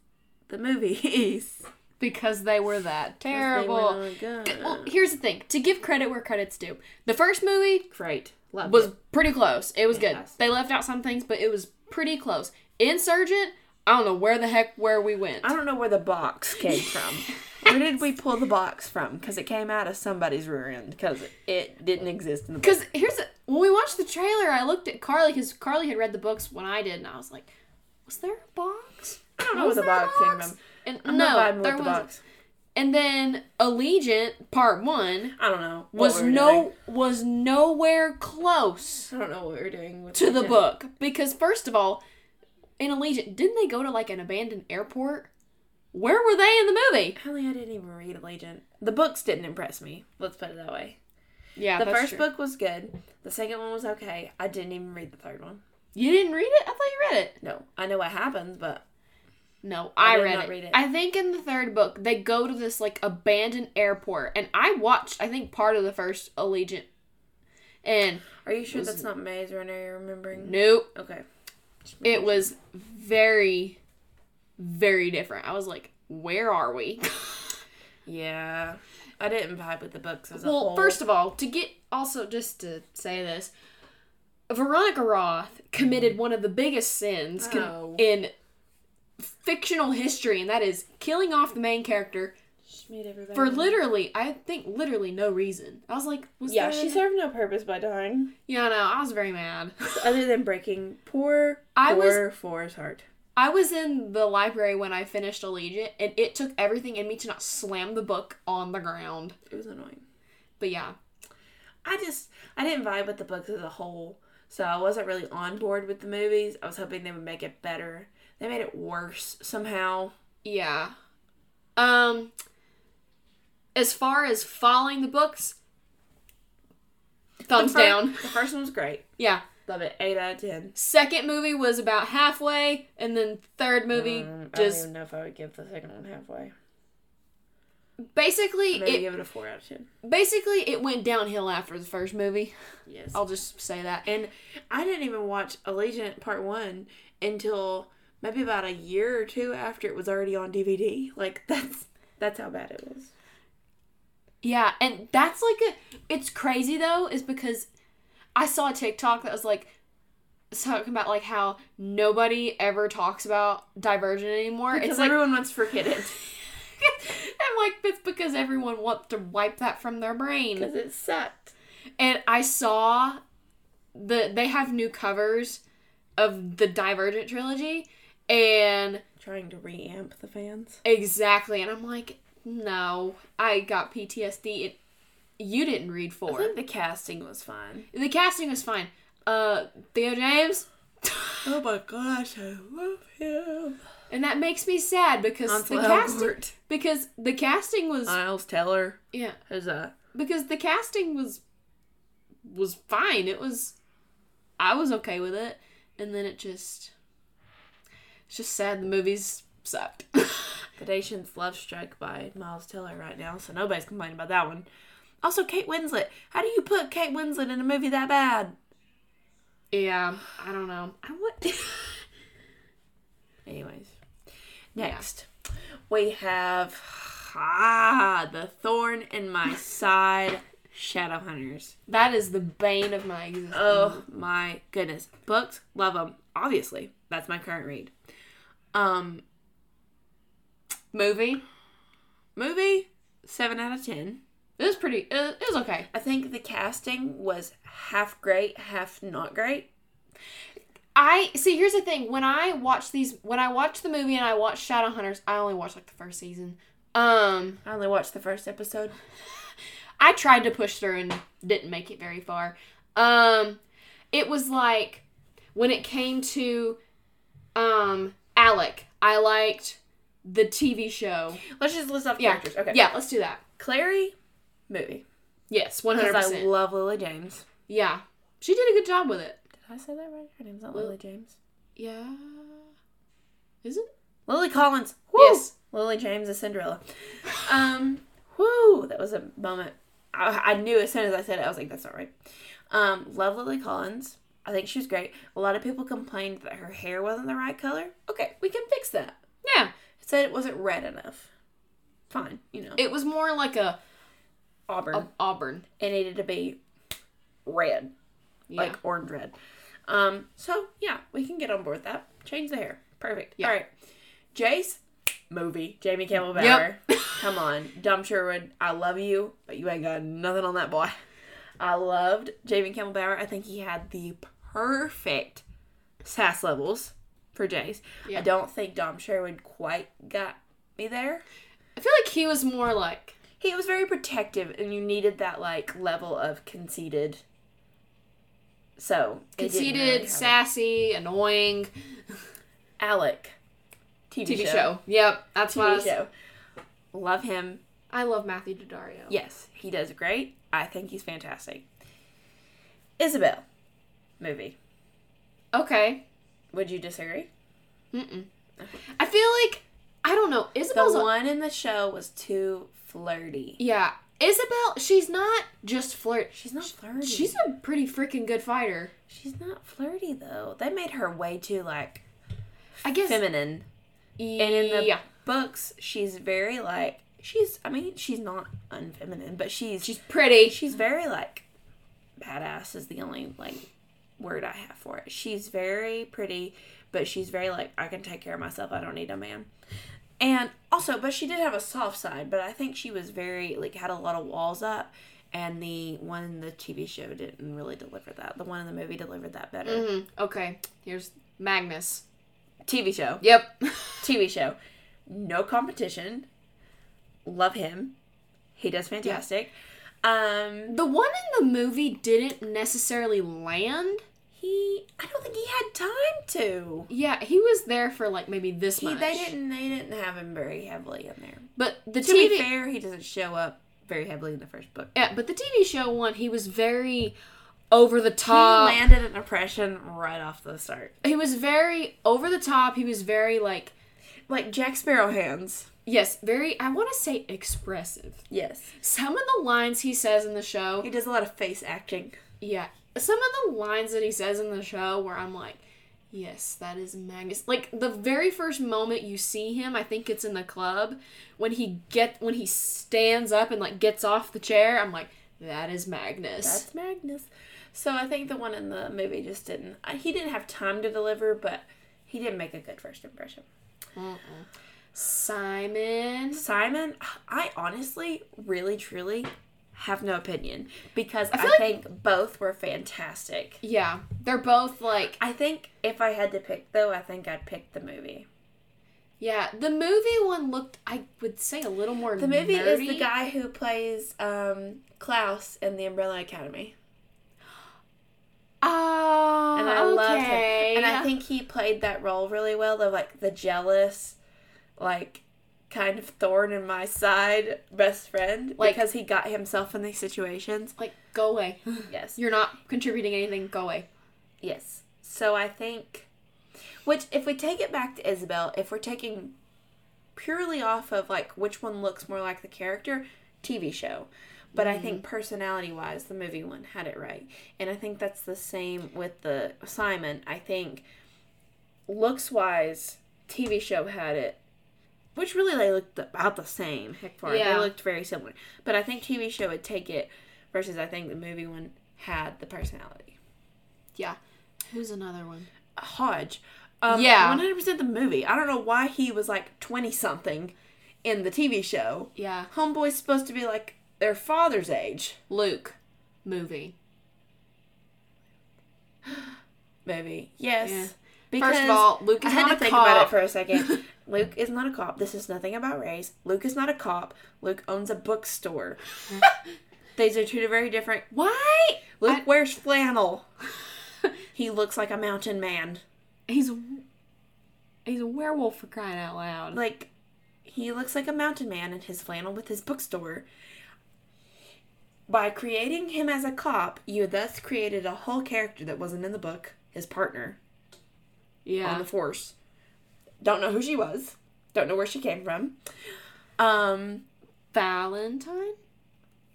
the movies. Because they were that were terrible. good. Well, here's the thing. To give credit where credit's due, the first movie Great. Loved was it. pretty close. It was good. They left out some things, but it was pretty close. Insurgent, I don't know where the heck where we went. I don't know where the box came from. Where did we pull the box from? Because it came out of somebody's rear end. Because it didn't exist in the. Because here's the, when we watched the trailer, I looked at Carly because Carly had read the books when I did, and I was like, "Was there a box?" I don't know Was where the a box came from. And I'm no, not there wasn't. box. And then Allegiant Part One I don't know. was we no doing. was nowhere close I don't know what we were doing to the book because first of all, in Allegiant, didn't they go to like an abandoned airport? Where were they in the movie? Hallie, I didn't even read Allegiant. The books didn't impress me. Let's put it that way. Yeah, The first true. book was good. The second one was okay. I didn't even read the third one. You didn't read it? I thought you read it. No, I know what happens, but No, I I, did read, not it. read it. I think in the third book they go to this like abandoned airport, and I watched. I think part of the first Allegiant, and are you sure Was- that's not Maze Runner you're remembering? nope, Okay. It was very, very different. I was like, "Where are we?" Yeah. I didn't vibe with the books as a well, whole. first of all, to get also just to say this, Veronica Roth committed one of the biggest sins Oh. in fictional history, and that is killing off the main character Just made everybody for literally, I think, literally no reason. I was like, was Yeah, there- she served no purpose by dying. Yeah, no, I was very mad. Other than breaking poor, I was- poor Forrest's heart. I was in the library when I finished Allegiant, and it took everything in me to not slam the book on the ground. It was annoying. But yeah, I just I didn't vibe with the books as a whole, so I wasn't really on board with the movies. I was hoping they would make it better. They made it worse somehow. yeah. Um, as far as following the books, thumbs The fir- down. The first one was great. Yeah. Love it. Eight out of ten. Second movie was about halfway, and then third movie Mm, I don't even know if I would give the second one halfway. basically Maybe it give it a four out of ten. basically it went downhill after the first movie. Yes. I'll just say that. And I didn't even watch Allegiant Part One until maybe about a year or two after it was already on DVD. Like that's that's how bad it was. Yeah, and that's like a. It's crazy though, is because I saw a TikTok that was like talking about like how nobody ever talks about Divergent anymore. Because it's like everyone wants to forget it. I'm like it's because everyone wants to wipe that from their brain. Because it sucked. And I saw the they have new covers of the Divergent trilogy, and Trying to reamp the fans. exactly, and I'm like, no, I got PTSD. It, you didn't read for. I think the casting was fine. The casting was fine. Uh, Theo James, Oh my gosh, I love him. and that makes me sad because the casting because the casting was Miles Teller yeah is a because the casting was was fine. It was I was okay with it, and then it just it's just sad the movies sucked. The Nation's Love Struck by Miles Teller right now, so nobody's complaining about that one. Also, Kate Winslet. How do you put Kate Winslet in a movie that bad? yeah, I don't know. I what Anyways, next we have ah the thorn in my side, Shadowhunters. that is the bane of my existence. Oh my goodness, books love them. Obviously, that's my current read. Um, movie. movie seven out of ten. It was pretty. It, it was okay. I think the casting was half great, half not great. I see. Here's the thing. When I watch these, when I watch the movie and I watch Shadowhunters, I only watch like the first season. Um, I only watched the first episode. I tried to push through and didn't make it very far. Um, it was like when it came to um Alec, I liked the TV show. Let's just list off Yeah, characters. Okay. yeah. Let's do that. Clary, movie. Yes, one hundred Because I percent. love Lily James. Yeah, she did a good job with it. Did I say that right? Her name's not Lil- Lily James. Yeah, is it? Lily Collins. Woo! Yes. Lily James is Cinderella. Um, whoo, that was a moment. I, I knew as soon as I said it, I was like, that's not right. Um, love Lily Collins. I think she was great. A lot of people complained that her hair wasn't the right color. Okay, we can fix that. Yeah, Said it wasn't red enough. Fine, you know. it was more like a, Auburn. a auburn. it needed to be red, Yeah. like orange red. Um, so yeah, we can get on board with that. Change the hair. Perfect. Yeah. All right. Jace, movie. Jamie Campbell Bower. Yep. Come on. Dom Sherwood, I love you, but you ain't got nothing on that boy. I loved Jamie Campbell Bower. I think he had the perfect sass levels for Jace. Yeah. I don't think Dom Sherwood quite got me there. I feel like he was more like He was very protective, and you needed that like level of conceited. So conceited, really sassy, annoying Alec, TV, TV show. show. Yep, that's what I TV was. show. Love him. I love Matthew Daddario. Yes, he does great. I think he's fantastic. Isabelle, movie. Okay. Would you disagree? Mm-mm. I feel like I don't know. The Isabelle's a- one in the show was too flirty. yeah. Isabelle, she's not just flirt. She's not flirty. She's a pretty freaking good fighter. she's not flirty though. They made her way too like I guess. feminine. And in the yeah, books, she's very like she's. I mean, she's not unfeminine, but she's she's pretty. she's very like badass is the only like word I have for it. She's very pretty, but she's very like I can take care of myself. I don't need a man. And also, but she did have a soft side, but I think she was very like had a lot of walls up. And the one in the TV show didn't really deliver that. The one in the movie delivered that better. Mhm. Okay, here's Magnus. TV show. Yep. TV show. No competition. Love him. He does fantastic. Um the one in the movie didn't necessarily land. He I don't think he had time to. Yeah, he was there for like maybe this He, much. they didn't they didn't have him very heavily in there. But the To TV be fair, he doesn't show up very heavily in the first book. Yeah, but the TV show one, he was very over the top. He landed an impression right off the start. He was very over the top. He was very like Like Jack Sparrow hands. yes, very I want to say expressive. Yes. Some of the lines he says in the show, He does a lot of face acting. yeah, some of the lines that he says in the show where I'm like, yes, that is Magnus. Like the very first moment you see him, I think it's in the club when he get when he stands up and like gets off the chair. I'm like, that is Magnus. That's Magnus. So I think the one in the movie just didn't. He didn't have time to deliver, but he didn't make a good first impression. Simon. Simon, I honestly, really, truly have no opinion because I, feel like- think both were fantastic. Yeah, they're both like I think if I had to pick, though, I think I'd pick the movie. Yeah, the movie one looked, I would say, a little more. The movie is the guy who plays um, Klaus in the Umbrella Academy. Oh, and I love him. And I think he played that role really well. Of like the jealous, like kind of thorn in my side best friend, Like- because he got himself in these situations. like go away. Yes, You're not contributing anything. Go away. yes. So I think, which if we take it back to Isabelle, if we're taking purely off of like which one looks more like the character, TV show. But I think mm-hmm. personality wise, the movie one had it right. And I think that's the same with the Simon. I think looks wise, TV show had it. Which really they looked about the same. Heck for it. Yeah. They looked very similar. But I think TV show would take it versus I think the movie one had the personality. Yeah. Who's another one? Hodge. Um, Yeah. 100% the movie. I don't know why he was like 20 something in the TV show. Yeah. Homeboy's supposed to be like their father's age. Luke. Movie. Maybe. Yes. Yeah. Because First of all, Luke I is had not to a think cop. about it for a second. Luke is not a cop. This is nothing about race. Luke is not a cop. Luke owns a bookstore. These are two very different. Why? Luke I- wears flannel. he looks like a mountain man. He's a, he's a werewolf for crying out loud. Like, he looks like a mountain man in his flannel with his bookstore. By creating him as a cop, you thus created a whole character that wasn't in the book, his partner yeah. on the force. Don't know who she was. Don't know where she came from. Um, Valentine.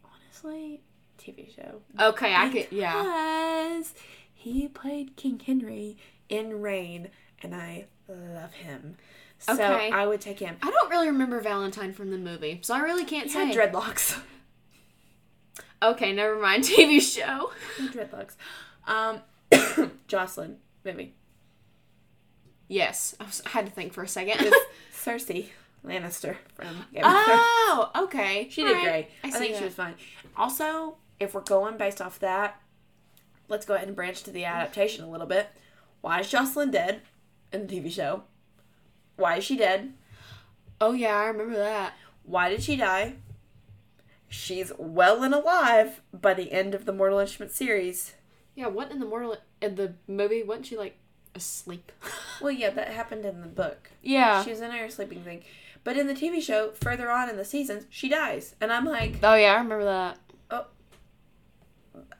honestly, TV show. Okay, I could. Yeah. Because he played King Henry in Reign, and I love him. So Okay. I would take him. I don't really remember Valentine from the movie, so I really can't He say. had dreadlocks. okay, never mind. TV show. Dreadlocks. Um, Jocelyn movie. Yes, I, was, I had to think for a second. Cersei Lannister from Game of Thrones. oh, okay. She did Alright, great. I, I, see think that. she was fine. Also, if we're going based off that, let's go ahead and branch to the adaptation a little bit. Why is Jocelyn dead in the TV show? Why is she dead? Oh yeah, I remember that. Why did she die? She's well and alive by the end of the Mortal Instruments series. Yeah, what in the mortal in the movie? Wasn't she like asleep? Well, yeah, that happened in the book. yeah. She was in her sleeping thing. But in the TV show, further on in the seasons, she dies. And I'm like, oh yeah, I remember that.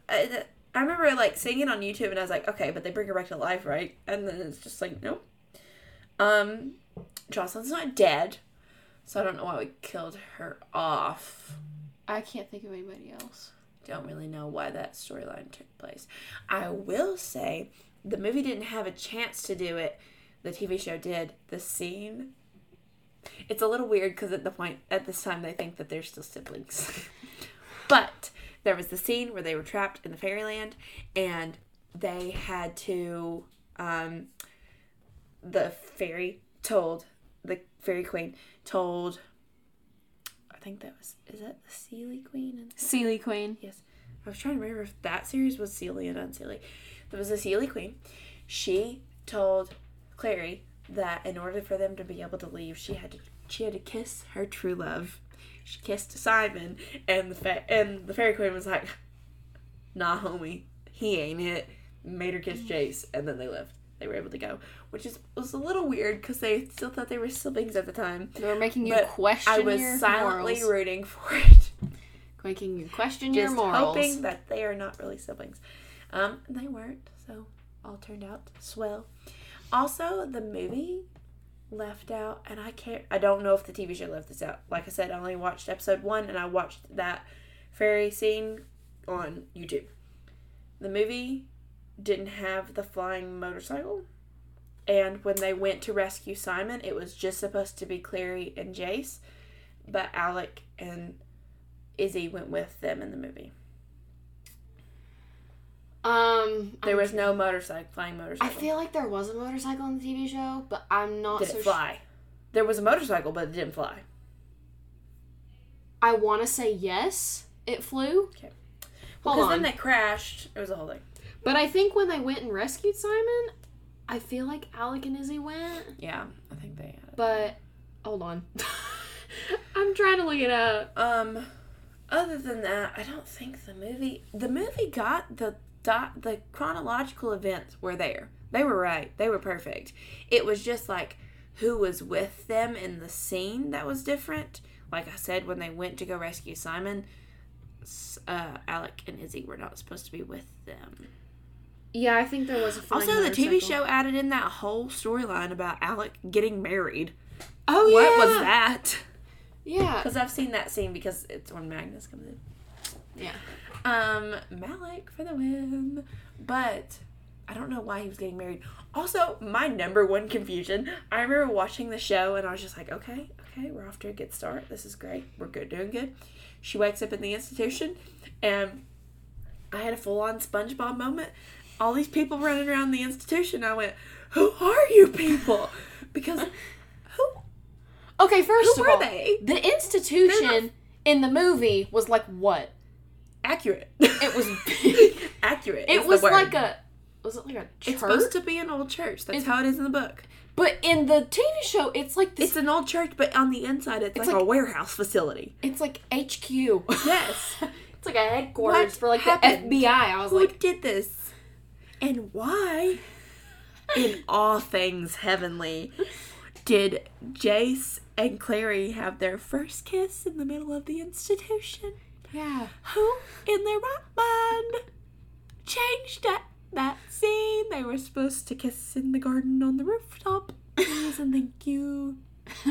I, I remember like seeing it on YouTube and I was like, okay, but they bring her back to life, right? And then it's just like, nope. Um, Jocelyn's not dead, so I don't know why we killed her off. I can't think of anybody else. Don't really know why that storyline took place. I will say the movie didn't have a chance to do it. The TV show did. The scene. It's a little weird because at the point at this time they think that they're still siblings, but there was the scene where they were trapped in the fairyland and they had to. Um, the fairy told the fairy queen told. I think that was is that the Seelie Queen and Seelie Queen. Yes. I was trying to remember if that series was Seelie and Unseelie. There was a Seelie Queen. She told Clary that in order for them to be able to leave, she had to she had to kiss her true love. She kissed Simon, and the fa- and the fairy queen was like, "Nah, homie, he ain't it." Made her kiss Jace, and then they left. They were able to go, which is was a little weird because they still thought they were siblings at the time. They were making you But question I was your silently morals. rooting for it. making you question your just morals. hoping that they are not really siblings. Um, and they weren't, so all turned out swell. Also, the movie left out, and I can't. I don't know if the TV show left this out. Like I said, I only watched episode one, and I watched that fairy scene on YouTube. The movie didn't have the flying motorcycle. And when they went to rescue Simon, it was just supposed to be Clary and Jace, but Alec and Izzy went with them in the movie. Um, There I'm- was no motorcycle, flying motorcycle. I feel like there was a motorcycle in the TV show, but I'm not Did so it fly? There was a motorcycle, but it didn't fly. I want to say yes, it flew. Okay. Because on. then they crashed. It was a whole thing. But I think when they went and rescued Simon, I feel like Alec and Izzy went, Yeah, I think they had it. but hold on. I'm trying to look it up. Um, other than that, I don't think the movie the movie got the the chronological events were there. They were right. They were perfect. It was just like who was with them in the scene that was different. Like I said, when they went to go rescue Simon, uh, Alec and Izzy were not supposed to be with them. Yeah, I think there was a Also, the TV show added in that whole storyline about Alec getting married. Oh What yeah. What was that? Yeah. Because I've seen that scene because it's when Magnus comes in. Yeah. Um, Malik for the win. But I don't know why he was getting married. Also, my number one confusion, I remember watching the show and I was just like, okay, okay, we're off to a good start. This is great. We're good, doing good. She wakes up in the institution and I had a full on SpongeBob moment. All these people running around the institution. I went, who are you people? Because who, Okay, first who of were all, they? the institution in the movie was like what? Accurate. It was accurate. It was like a was it like a church? It's supposed to be an old church. That's It's- how it is in the book. but in the TV show, it's like this. It's an old church, but on the inside, it's, like, like- a warehouse facility. It's like HQ. Yes. it's like a headquarters What for like happened? the FBI. I was like Who like, did this? And why, in all things heavenly, did Jace and Clary have their first kiss in the middle of the institution? Yeah. Who in their right mind changed that, that scene? They were supposed to kiss in the garden on the rooftop. Please and thank you.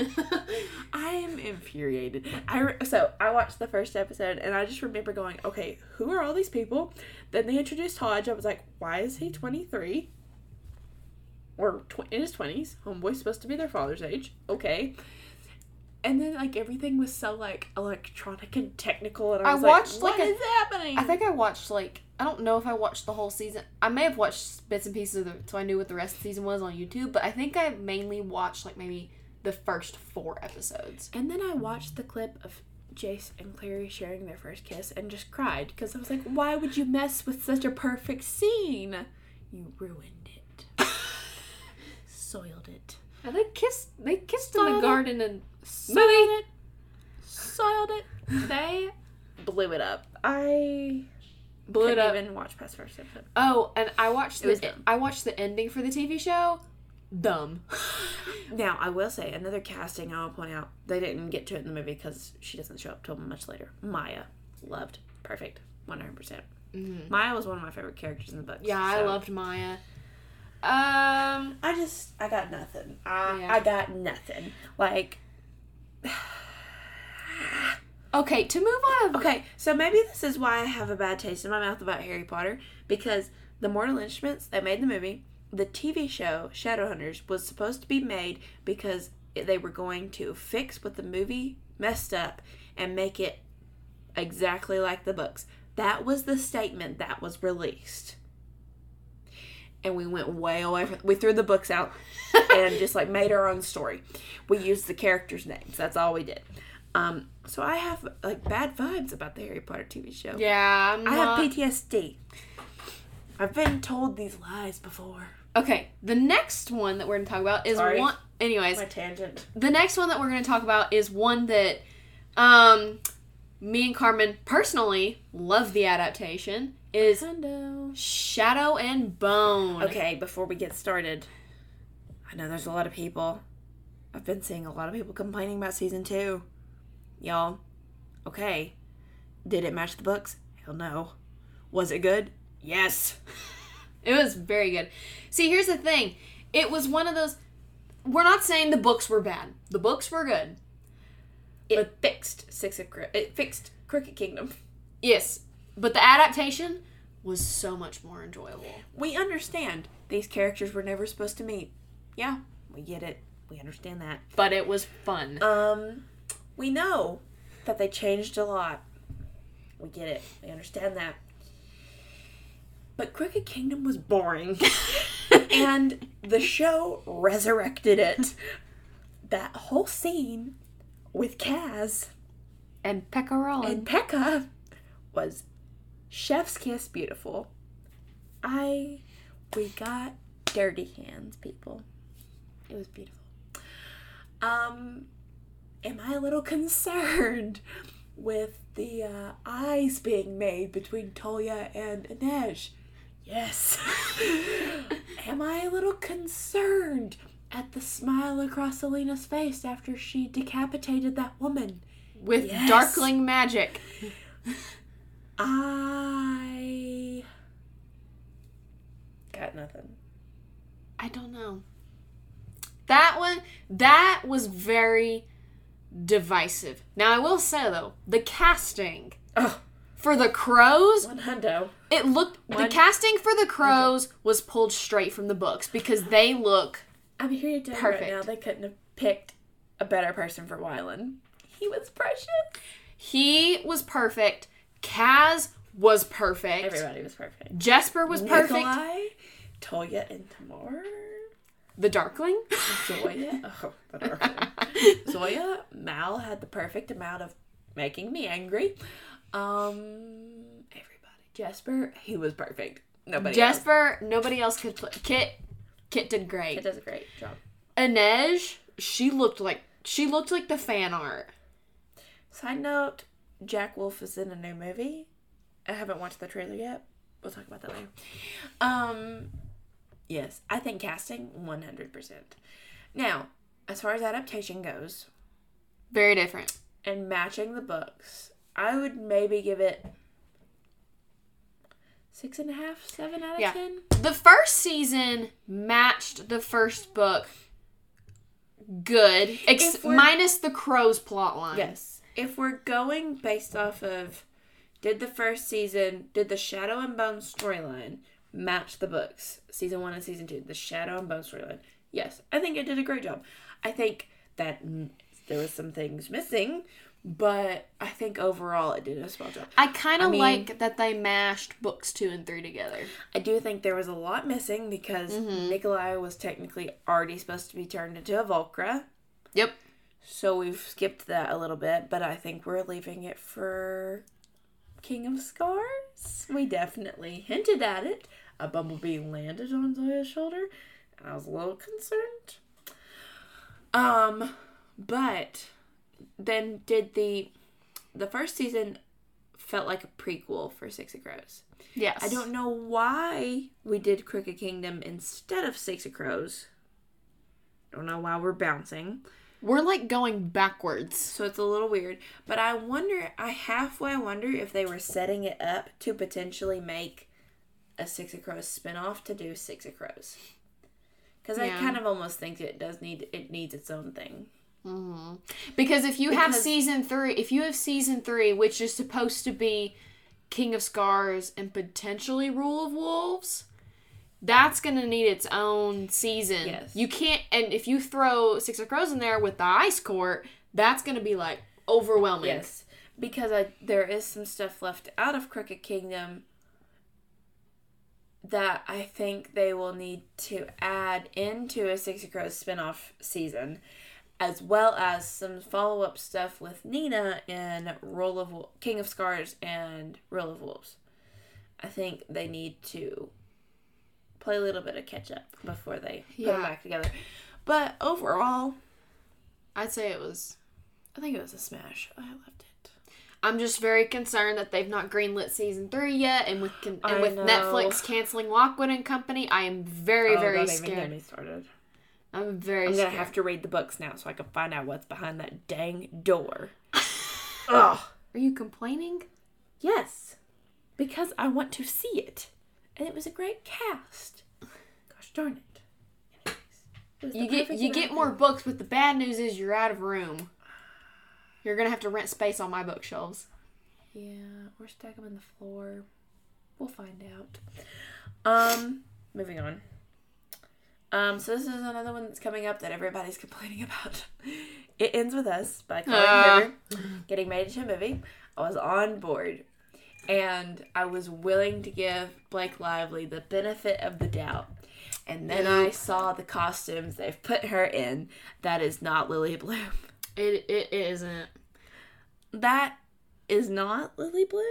I am infuriated. I re- so I watched the first episode and I just remember going, okay, who are all these people? Then they introduced Hodge. I was like, why is he twenty three? Or tw- in his twenties. Homeboy's supposed to be their father's age. Okay. And then like everything was so like electronic and technical, and I I was watched, like, like, "What a- is happening?" I think I watched like I don't know if I watched the whole season. I may have watched bits and pieces of it, so I knew what the rest of the season was on YouTube, but I think I mainly watched like maybe the first four episodes. And then I watched the clip of Jace and Clary sharing their first kiss and just cried because I was like, why would you mess with such a perfect scene? You ruined it. Soiled it. And they kissed. They kissed in the garden and Soiled it. Soiled it. They blew it up. I blew it couldn't up. even watch past first episode. Oh, and I watched It the. I watched the ending for the TV show. Dumb. Now, I will say another casting I will point out. They didn't get to it in the movie because she doesn't show up till much later. Maya, loved, perfect, one hundred percent. Maya was one of my favorite characters in the book. Yeah, I loved Maya. Um, I just, I got nothing. I, Yeah. I got nothing. Like, okay, to move on. Okay, so maybe this is why I have a bad taste in my mouth about Harry Potter because the Mortal Instruments they made the movie, the TV show Shadowhunters was supposed to be made because they were going to fix what the movie messed up and make it exactly like the books. That was the statement that was released. And we went way away from we threw the books out and just like made our own story. We used the characters' names. That's all we did. Um, so I have like bad vibes about the Harry Potter TV show. Yeah, I'm I not- have PTSD. I've been told these lies before. Okay, the next one that we're gonna talk about is Sorry. one. Anyways, My tangent. the next one that we're going to talk about is one that um me and Carmen personally love the adaptation is Hundo. Shadow and Bone. Okay, before we get started, I know there's a lot of people. I've been seeing a lot of people complaining about season two. Y'all, okay. Did it match the books? Hell no. Was it good? Yes. It was very good. See, here's the thing. It was one of those we're not saying the books were bad. The books were good. It fixed Six of it fixed Crooked Kingdom. Yes, but the adaptation was so much more enjoyable. We understand these characters were never supposed to meet. Yeah, we get it. We understand that. But it was fun. Um, we know that they changed a lot. We get it. We understand that. But Crooked Kingdom was boring. and the show resurrected it. That whole scene with Kaz and Pekka and Pekka was chef's kiss beautiful. I we got dirty hands, people. It was beautiful. Um, am I a little concerned with the uh, eyes being made between Tolya and Inej? Yes. am I a little concerned at the smile across Alina's face after she decapitated that woman? With Yes. darkling magic. I got nothing. I don't know. That one, that was very divisive. Now, I will say, though, the casting Oh, for the crows, one hundo. it looked, the casting for the crows was pulled straight from the books because they look, I'm here to tell you Perfect. right now they couldn't have picked a better person for Wylan. He was precious. he was perfect. Kaz was perfect. Everybody was perfect. Jesper was perfect. Nikolai, Tolya, and Tamar. The Darkling. Zoya. Oh, the dark one. Zoya. Mal had the perfect amount of making me angry. Um, everybody. Jesper. He was perfect. Nobody. else. Jesper, nobody else could play. Kit, Kit did great. It does a great job. Inej, she looked like she looked like the fan art. Side note: Jack Wolfe is in a new movie. I haven't watched the trailer yet. We'll talk about that later. Um, yes, I think casting one hundred percent. Now, as far as adaptation goes Very different. and matching the books, I would maybe give it six and a half, seven out of Yeah. ten. The first season matched the first book good, ex- minus the crow's plot line. Yes. If we're going based off of did the first season, did the Shadow and Bone storyline match the books, season one and season two, the Shadow and Bone storyline? Yes. I think it did a great job. I think that there was some things missing, but I think overall it did a swell job. I kind of I mean- like that they mashed books two and three together. I do think there was a lot missing because Nikolai was technically already supposed to be turned into a Volcra. Yep. So we've skipped that a little bit, but I think we're leaving it for King of Scars. We definitely hinted at it. A bumblebee landed on Zoya's shoulder, and I was a little concerned. Um, but then did the the first season felt like a prequel for Six of Crows. Yes. I don't know why we did Crooked Kingdom instead of Six of Crows. Don't know why we're bouncing. We're like going backwards. So it's a little weird. But I wonder, I halfway wonder if they were setting it up to potentially make a Six of Crows spinoff to do Six of Crows. Because I kind of almost think it does need, it needs its own thing. Mm-hmm. Because if you have season three, if you have season three, which is supposed to be King of Scars and potentially Rule of Wolves, that's gonna need its own season. Yes. You can't, and if you throw Six of Crows in there with the Ice Court, that's gonna be like overwhelming. Yes. Because I, there is some stuff left out of Crooked Kingdom that I think they will need to add into a Six of Crows spinoff season, as well as some follow up stuff with Nina in Roll of King of Scars and Rule of Wolves. I think they need to play a little bit of catch up before they put them back together. But overall, I'd say it was. I think it was a smash. I loved it. I'm just very concerned that they've not greenlit season three yet, and with and I with know. Netflix canceling Lockwood and Company, I am very Oh, very don't even get scared. I'm very. I'm gonna have to read the books now so I can find out what's behind that dang door. Ugh. Are you complaining? Yes, because I want to see it, and it was a great cast. Gosh darn it! Anyways, it You get you get more books, but the bad news is you're out of room. You're gonna have to rent space on my bookshelves. Yeah, or stack them in the floor. We'll find out. Um, moving on. Um, so this is another one that's coming up that everybody's complaining about. It ends with us by Colleen Ah. Hoover getting made into a movie. I was on board, and I was willing to give Blake Lively the benefit of the doubt. And then I saw the costumes they've put her in. That is not Lily Bloom. It it isn't. That is not Lily Bloom.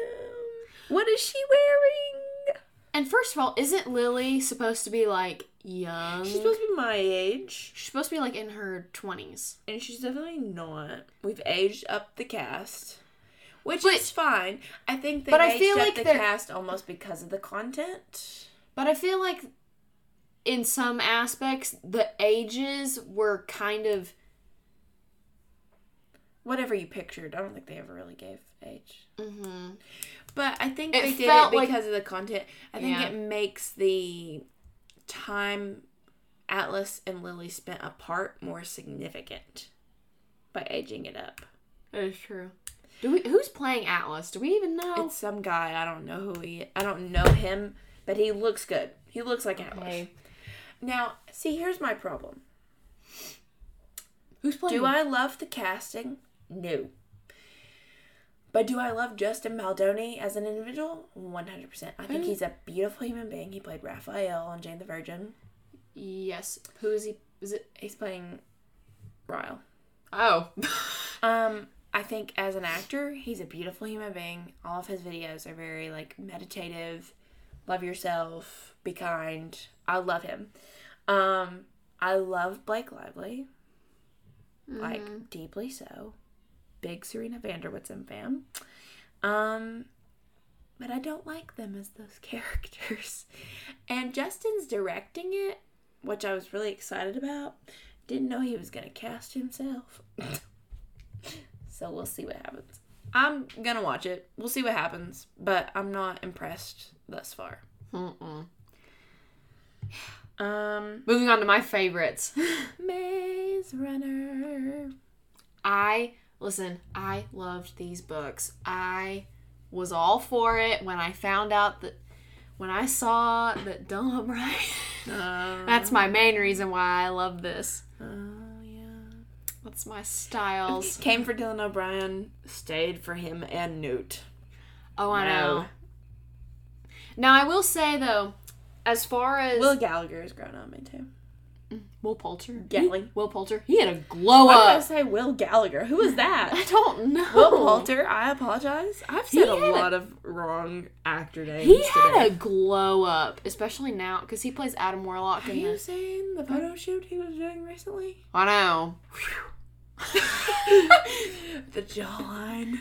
What is she wearing? And first of all, isn't Lily supposed to be like young? She's supposed to be my age, She's supposed to be like in her twenties. and she's definitely not. We've aged up the cast, which But- is fine. I think they but I feel up like the they're- cast almost because of the content. But I feel like in some aspects the ages were kind of Whatever you pictured, I don't think they ever really gave age. mhm. But I think It they did it like- because of the content. I think Yeah. it makes the time Atlas and Lily spent apart more significant by aging it up. That is true. Do we who's playing Atlas? Do we even know? It's some guy. I don't know who he. I don't know him, but he looks good. He looks like Atlas. Okay. Now, see, here's my problem. Who's playing Do I love the casting? No. But do I love Justin Baldoni as an individual? 100%. I think he's a beautiful human being. He played Raphael on Jane the Virgin. Yes. Who is he? Is it He's playing Ryle. Oh. Um, I think as an actor, he's a beautiful human being. All of his videos are very like meditative. Love yourself, be kind. I love him. Um, I love Blake Lively, like deeply so. Big Serena van der Woodsen fan. Um, but I don't like them as those characters. And Justin's directing it, which I was really excited about. Didn't know he was gonna cast himself. so we'll see what happens. I'm gonna watch it. We'll see what happens, but I'm not impressed thus far. Mm-mm. Um, Moving on to my favorites. Maze Runner. I listen, I loved these books. I was all for it when I found out that when I saw that Dylan O'Brien Uh, That's my main reason why I love this. oh yeah. That's my Stiles. Came for Dylan O'Brien, stayed for him and Newt. Oh, I No. know. Now I will say though, as far as Will Gallagher has grown on me too. Will Poulter, Gelling. Will Poulter, he had a glow Why did I up. say Will Gallagher? Who is that? I don't know. Will Poulter, I apologize. I've said a had a- lot of wrong actor names. He had today. a glow up, especially now because he plays Adam Warlock Are in you this. saying the photo shoot he was doing recently? I know. the jawline.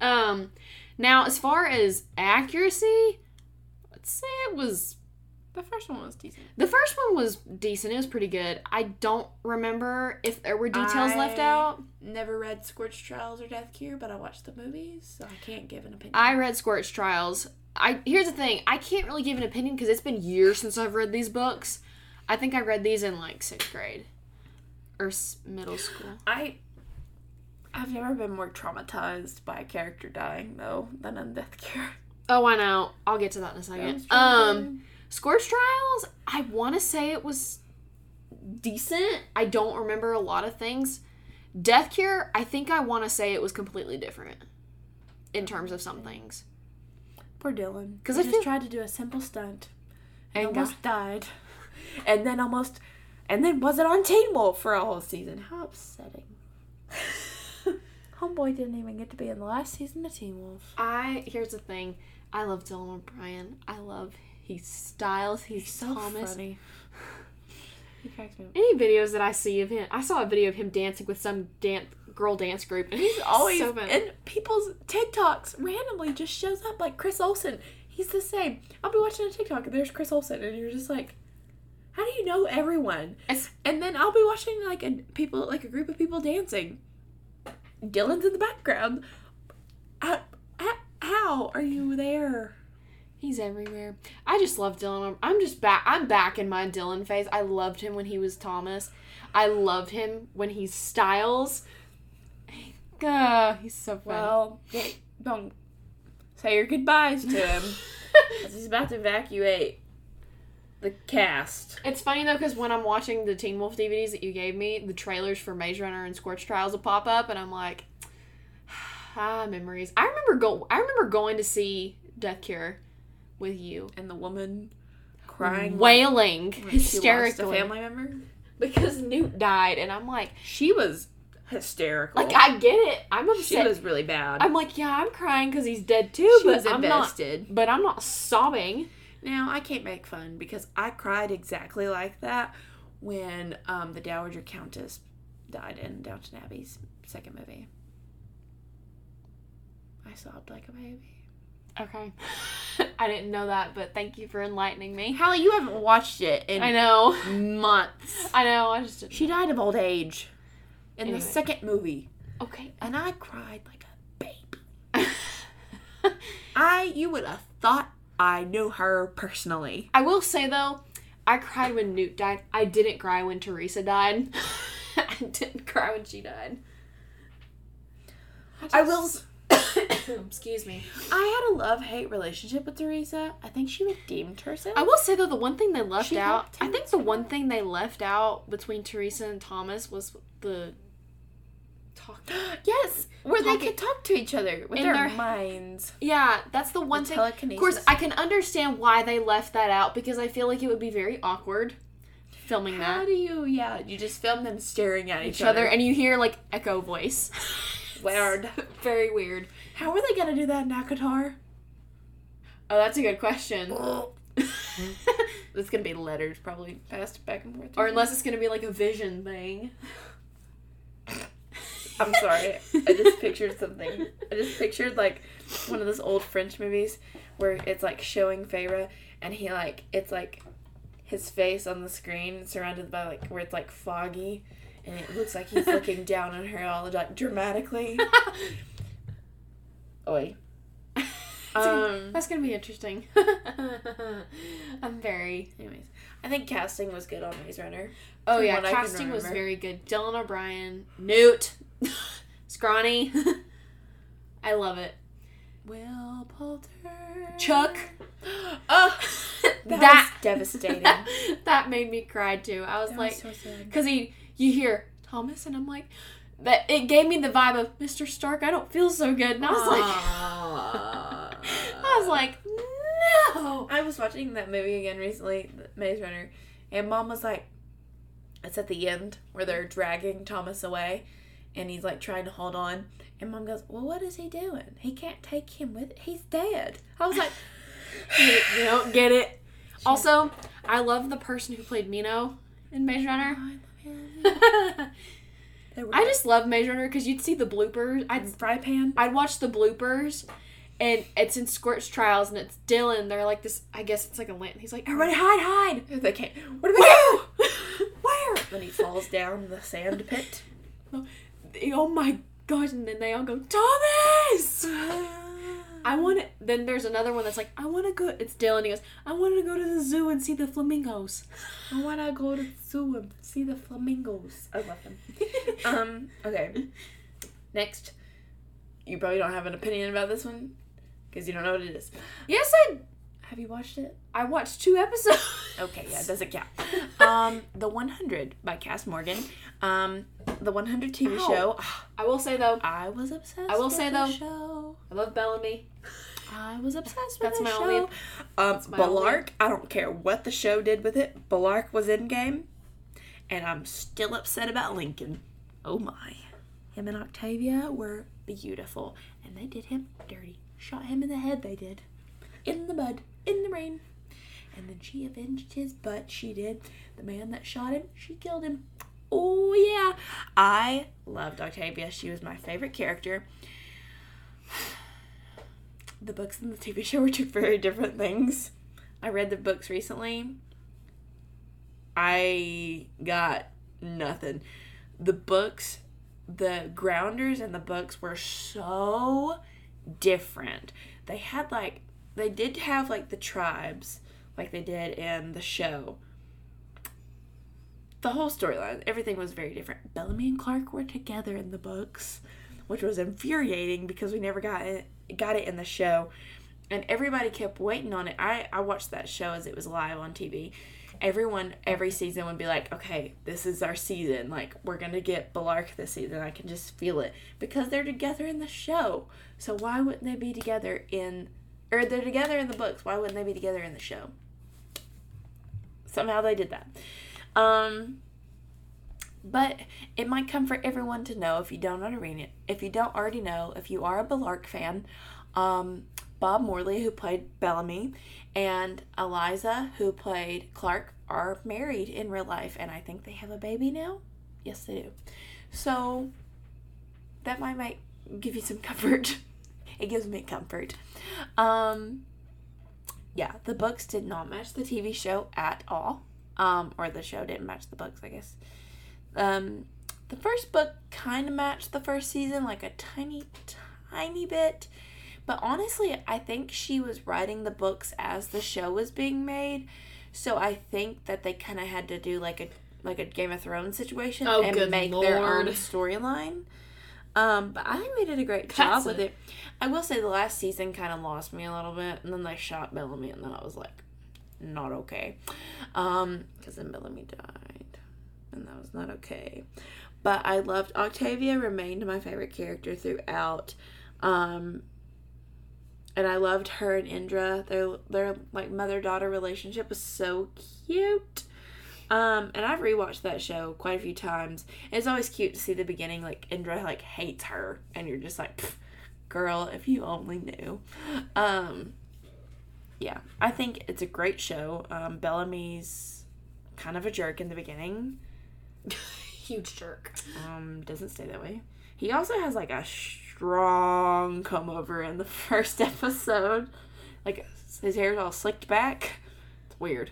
Um, now as far as accuracy, let's say it was The first one was decent. The first one was decent. It was pretty good. I don't remember if there were details left out. Never read Scorch Trials or Death Cure, but I watched the movies, so I can't give an opinion. I read Scorch Trials. I here's the thing. I can't really give an opinion because it's been years since I've read these books. I think I read these in like sixth grade or s- middle school. I I've never been more traumatized by a character dying though than in Death Cure. Oh, I know. I'll get to that in a second. Um, Scorch Trials. I want to say it was decent. I don't remember a lot of things. Death Cure. I think I want to say it was completely different in terms of some things. Poor Dylan. 'Cause He I just feel- tried to do a simple stunt and And almost died, and then almost, and then wasn't on Teen Wolf for a whole season. How upsetting! Homeboy didn't even get to be in the last season of Teen Wolf. I here's the thing. I love Dylan O'Brien. I love his styles. He's, He's so Thomas. funny. He cracks me up. Any videos that I see of him, I saw a video of him dancing with some dance girl dance group, and He's always so and people's TikToks randomly just shows up like Chris Olsen. He's the same. I'll be watching a TikTok and there's Chris Olsen and you're just like, how do you know everyone? It's- And then I'll be watching like a people like a group of people dancing. Dylan's in the background. How, how are you there? He's everywhere. I just love Dylan. I'm just back. I'm back in my Dylan phase. I loved him when he was Thomas. I love him when he's Stiles. Uh, he's so fun. Well, don't say your goodbyes to him. he's about to evacuate the cast. It's funny though because when I'm watching the Teen Wolf DVDs that you gave me, the trailers for Maze Runner and Scorch Trials will pop up, and I'm like, ah, memories. I remember go. I remember going to see Death Cure with you, And the woman crying wailing when she lost a hysterically family member. because Newt died, and I'm like, She was hysterical. like I get it. I'm upset. she was really bad. I'm like, yeah, I'm crying because he's dead too, she but was I'm not. invested. But I'm not sobbing. Now I can't make fun because I cried exactly like that when um, the Dowager Countess died in Downton Abbey's second movie. I sobbed like a baby. Okay. I didn't know that, but thank you for enlightening me. Hallie, you haven't watched it in I know. months. I know. I just didn't. She died of old age in Anyway. the second movie, Okay. and I cried like a baby. I, you would have thought I knew her personally. I will say though, I cried when Newt died. I didn't cry when Teresa died. I didn't cry when she died. I will. Excuse me. I had a love hate relationship with Teresa. I think she redeemed herself. I will say though, the one thing they left She out, I think the one thing they left out between Teresa and Thomas was the talk. yes, where they could talk to each other with In their, their- minds. Yeah, that's the one The thing. Of course, I can understand why they left that out because I feel like it would be very awkward filming How that How do you? Yeah, you just film them staring at each, each other, and you hear like echo voice. Weird. very weird. How are they gonna do that in ACOTAR? Oh, that's a good question. It's gonna be letters probably passed back and forth. or unless it's gonna be like a vision thing. I'm sorry. I just pictured something. I just pictured like one of those old French movies where it's like showing Feyre and he like it's like his face on the screen surrounded by like where it's like foggy and it looks like he's looking down on her all like dramatically. Oi. Um That's gonna be interesting. I'm very. anyways. I think casting was good on Maze Runner. Oh yeah, what I can casting was very good. Dylan O'Brien, Newt, Scrawny. I love it. Will Poulter. Chuck. Oh, that, That- was devastating. that made me cry too. I was That like, was so sad. because he, you hear Thomas, and I'm like, that it gave me the vibe of Mr. Stark. I don't feel so good, and I was like, I was like, no. I was watching that movie again recently, Maze Runner, and mom was like, it's at the end where they're dragging Thomas away and he's like trying to hold on. And mom goes, Well, what is he doing? He can't take him with He's dead. I was like, you, you don't get it. Also, I love the person who played Minho in Maze Runner. Oh, I just love Maze Runner because you'd see the bloopers. I'd fry pan. I'd watch the bloopers, and it's in Scorch Trials, and it's Dylan. They're like this. I guess it's like a lantern. He's like, everybody hide, hide. They can't. What do we do? Where? Then he falls down the sand pit. Oh, oh my god! And then they all go, Thomas. I want to. Then there's another one that's like, I want to go. It's Dylan. He goes, I want to go to the zoo and see the flamingos. I want to go to the zoo and see the flamingos. I love them. um. Okay. Next, you probably don't have an opinion about this one because you don't know what it is. yes, I Have you watched it? I watched two episodes. Okay, yeah, it doesn't count. Um, The 100 by Kass Morgan. Um, the 100 TV Ow. show. I will say though, I was obsessed. I will with say, though- show. I love Bellamy. I was obsessed with That's my show. only- um, my only- Bellarke. I don't care what the show did with it. Bellarke was in game, and I'm still upset about Lincoln. Oh my, him and Octavia were beautiful, and they did him dirty. Shot him in the head. They did, in the mud, in the rain, and then she avenged his butt. She did. The man that shot him, she killed him. Oh yeah, I loved Octavia. She was my favorite character the books and the TV show were two very different things. I read the books recently. I got nothing. The books, the grounders and the books were so different. They had like, they did have like the tribes, like they did in the show. The whole storyline, everything was very different. Bellamy and Clarke were together in the books, which was infuriating because we never got it got it in the show. And everybody kept waiting on it. I i watched that show as it was live on tv everyone every season would be like okay this is our season. Like we're gonna get Bellarke this season. I can just feel it. Because they're together in the show. So why wouldn't they be together in or they're together in the books. Why wouldn't they be together in the show? Somehow they did that um but it might come for everyone to know if you don't already if you don't already know if you are a Bellarke fan um Bob Morley, who played Bellamy, and Eliza, who played Clarke, are married in real life, and I think they have a baby now. Yes, they do. So that might might give you some comfort. it gives me comfort. Um, yeah, the books did not match the TV show at all. Um, or the show didn't match the books, I guess. Um, the first book kind of matched the first season, like a tiny, tiny bit. But honestly, I think she was writing the books as the show was being made. So I think that they kind of had to do like a like a Game of Thrones situation Oh, and make their own storyline. Um, but I think they did a great job That's with a- it. I will say the last season kind of lost me a little bit, and then they shot Bellamy, and then I was like, not okay, um, because then Bellamy died, and that was not okay. But I loved Octavia remained my favorite character throughout, um, and I loved her and Indra. Their their like mother daughter relationship was so cute. Um, and I've rewatched that show quite a few times. It's always cute to see the beginning, like Indra like hates her, and you're just like, girl, if you only knew. Um, yeah, I think it's a great show. Um, Bellamy's kind of a jerk in the beginning. Huge jerk. Um, doesn't stay that way. He also has like a strong come over in the first episode. Like his hair's all slicked back. It's weird.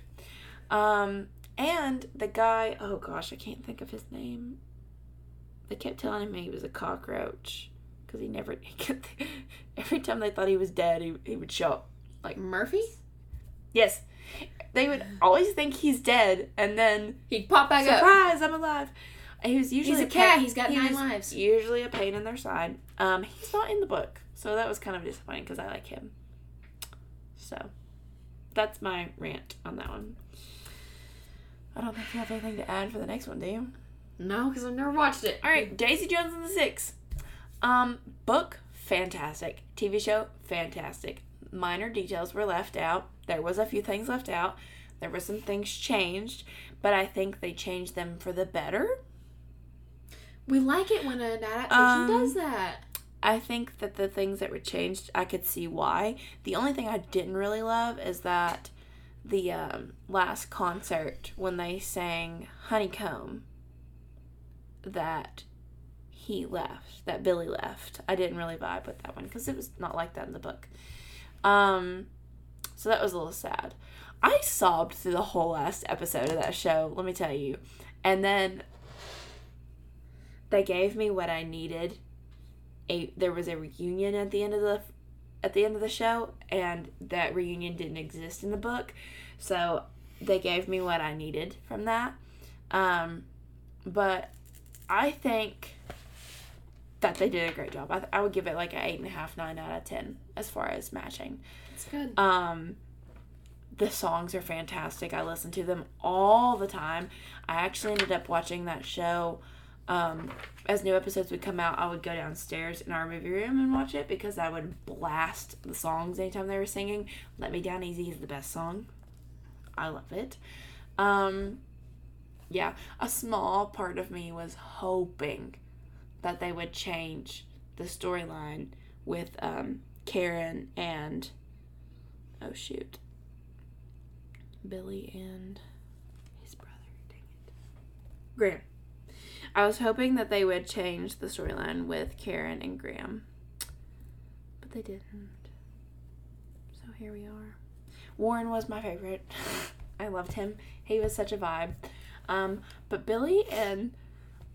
Um, and the guy, oh gosh, I can't think of his name. They kept telling me he was a cockroach because he never. He kept, every time they thought he was dead, he, he would show up. Like Murphy? yes, they would always think he's dead, and then He'd pop back up. surprise, I'm alive. He was usually He's a pain- cat. He's got he nine lives. Usually a pain in their side. Um, he's not in the book, so that was kind of disappointing because I like him. So, that's my rant on that one. I don't think you have anything to add for the next one, do you? No, because I've never watched it. All right, Daisy Jones and the Six. Um, book fantastic. TV show fantastic. Minor details were left out. There was a few things left out. There were some things changed, but I think they changed them for the better. We like it when an adaptation Um, does that. I think that the things that were changed, I could see why. The only thing I didn't really love is that the um, last concert when they sang Honeycomb, that he left, that Billy left. I didn't really vibe with that one because it was not like that in the book. Um, so that was a little sad. I sobbed through the whole last episode of that show, let me tell you. And then they gave me what I needed a there was a reunion at the end of the at the end of the show and that reunion didn't exist in the book so they gave me what i needed from that um but i think that they did a great job i, I would give it like an eight and a half nine out of ten as far as matching It's good. um, the songs are fantastic. I listen to them all the time. I actually ended up watching that show. Um, as new episodes would come out, I would go downstairs in our movie room and watch it because I would blast the songs anytime they were singing. Let Me Down Easy is the best song. I love it. Um, yeah, a small part of me was hoping that they would change the storyline with um, Karen and oh shoot, Billy and his brother. Dang it, Graham. I was hoping that they would change the storyline with Karen and Graham, but they didn't. So here we are. Warren was my favorite. I loved him. He was such a vibe. Um, but Billy and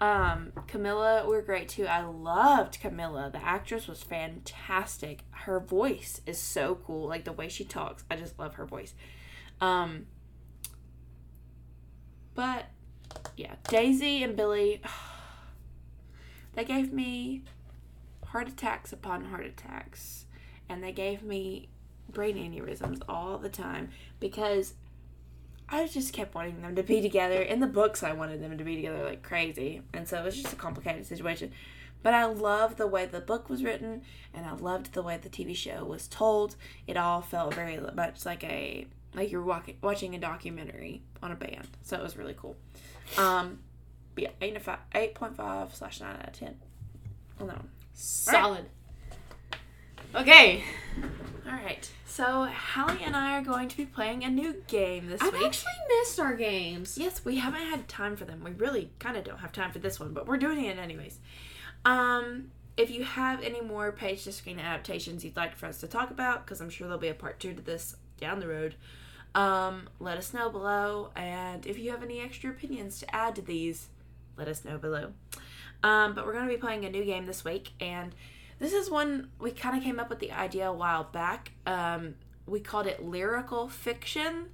um, Camilla were great too. I loved Camilla. The actress was fantastic. Her voice is so cool. Like the way she talks, I just love her voice. Um, but yeah, Daisy and Billy, they gave me heart attacks upon heart attacks, and they gave me brain aneurysms all the time because I just kept wanting them to be together. In the books, I wanted them to be together like crazy, and so it was just a complicated situation. But I love the way the book was written, and I loved the way the TV show was told. It all felt very much like a like you're walking, watching a documentary on a band. So it was really cool. Um, yeah, eight point five slash nine out of ten. On that one. Solid. Okay. All right. So Hallie and I are going to be playing a new game this week. I've actually missed our games. Yes, we haven't had time for them. We really kind of don't have time for this one, but we're doing it anyways. Um, if you have any more page to screen adaptations you'd like for us to talk about, because I'm sure there'll be a part two to this down the road, um, let us know below. And if you have any extra opinions to add to these, let us know below. Um, but we're going to be playing a new game this week, and this is one we kind of came up with the idea a while back. Um, we called it lyrical fiction.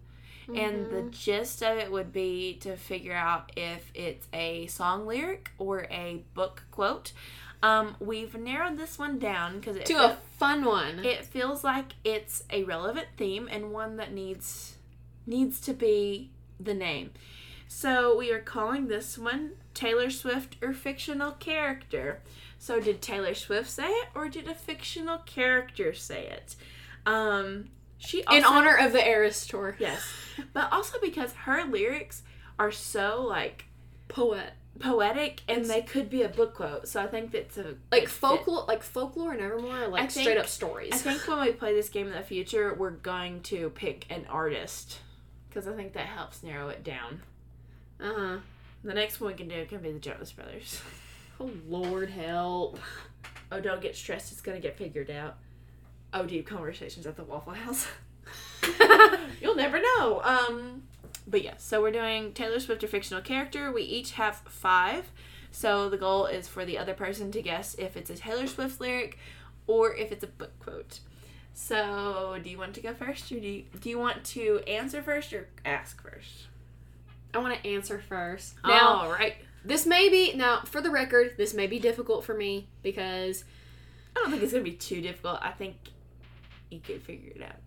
And the gist of it would be to figure out if it's a song lyric or a book quote. Um, we've narrowed this one down because To a fun one. it feels like it's a relevant theme and one that needs needs to be the name. So we are calling this one Taylor Swift or fictional character. So did Taylor Swift say it or did a fictional character say it? Um, she also, In honor of the Eras tour. Yes. But also because her lyrics are so like Poet. poetic and It's- they could be a book quote. So I think that's a Like fit. folklore like folklore and Evermore are like think- straight up stories. I think when we play this game in the future, we're going to pick an artist because I think that helps narrow it down. uh-huh. The next one we can do can be the Jonas Brothers. Oh Lord help. Oh, don't get stressed. It's gonna get figured out. Oh, deep conversations at the Waffle House. You'll never know. Um, but yeah, so we're doing Taylor Swift or fictional character. We each have five. So the goal is for the other person to guess if it's a Taylor Swift lyric or if it's a book quote. So, do you want to go first, or do you, do you want to answer first or ask first? I want to answer first. Now, All right. this may be now for the record, this may be difficult for me because I don't think it's gonna be too difficult. I think you could figure it out.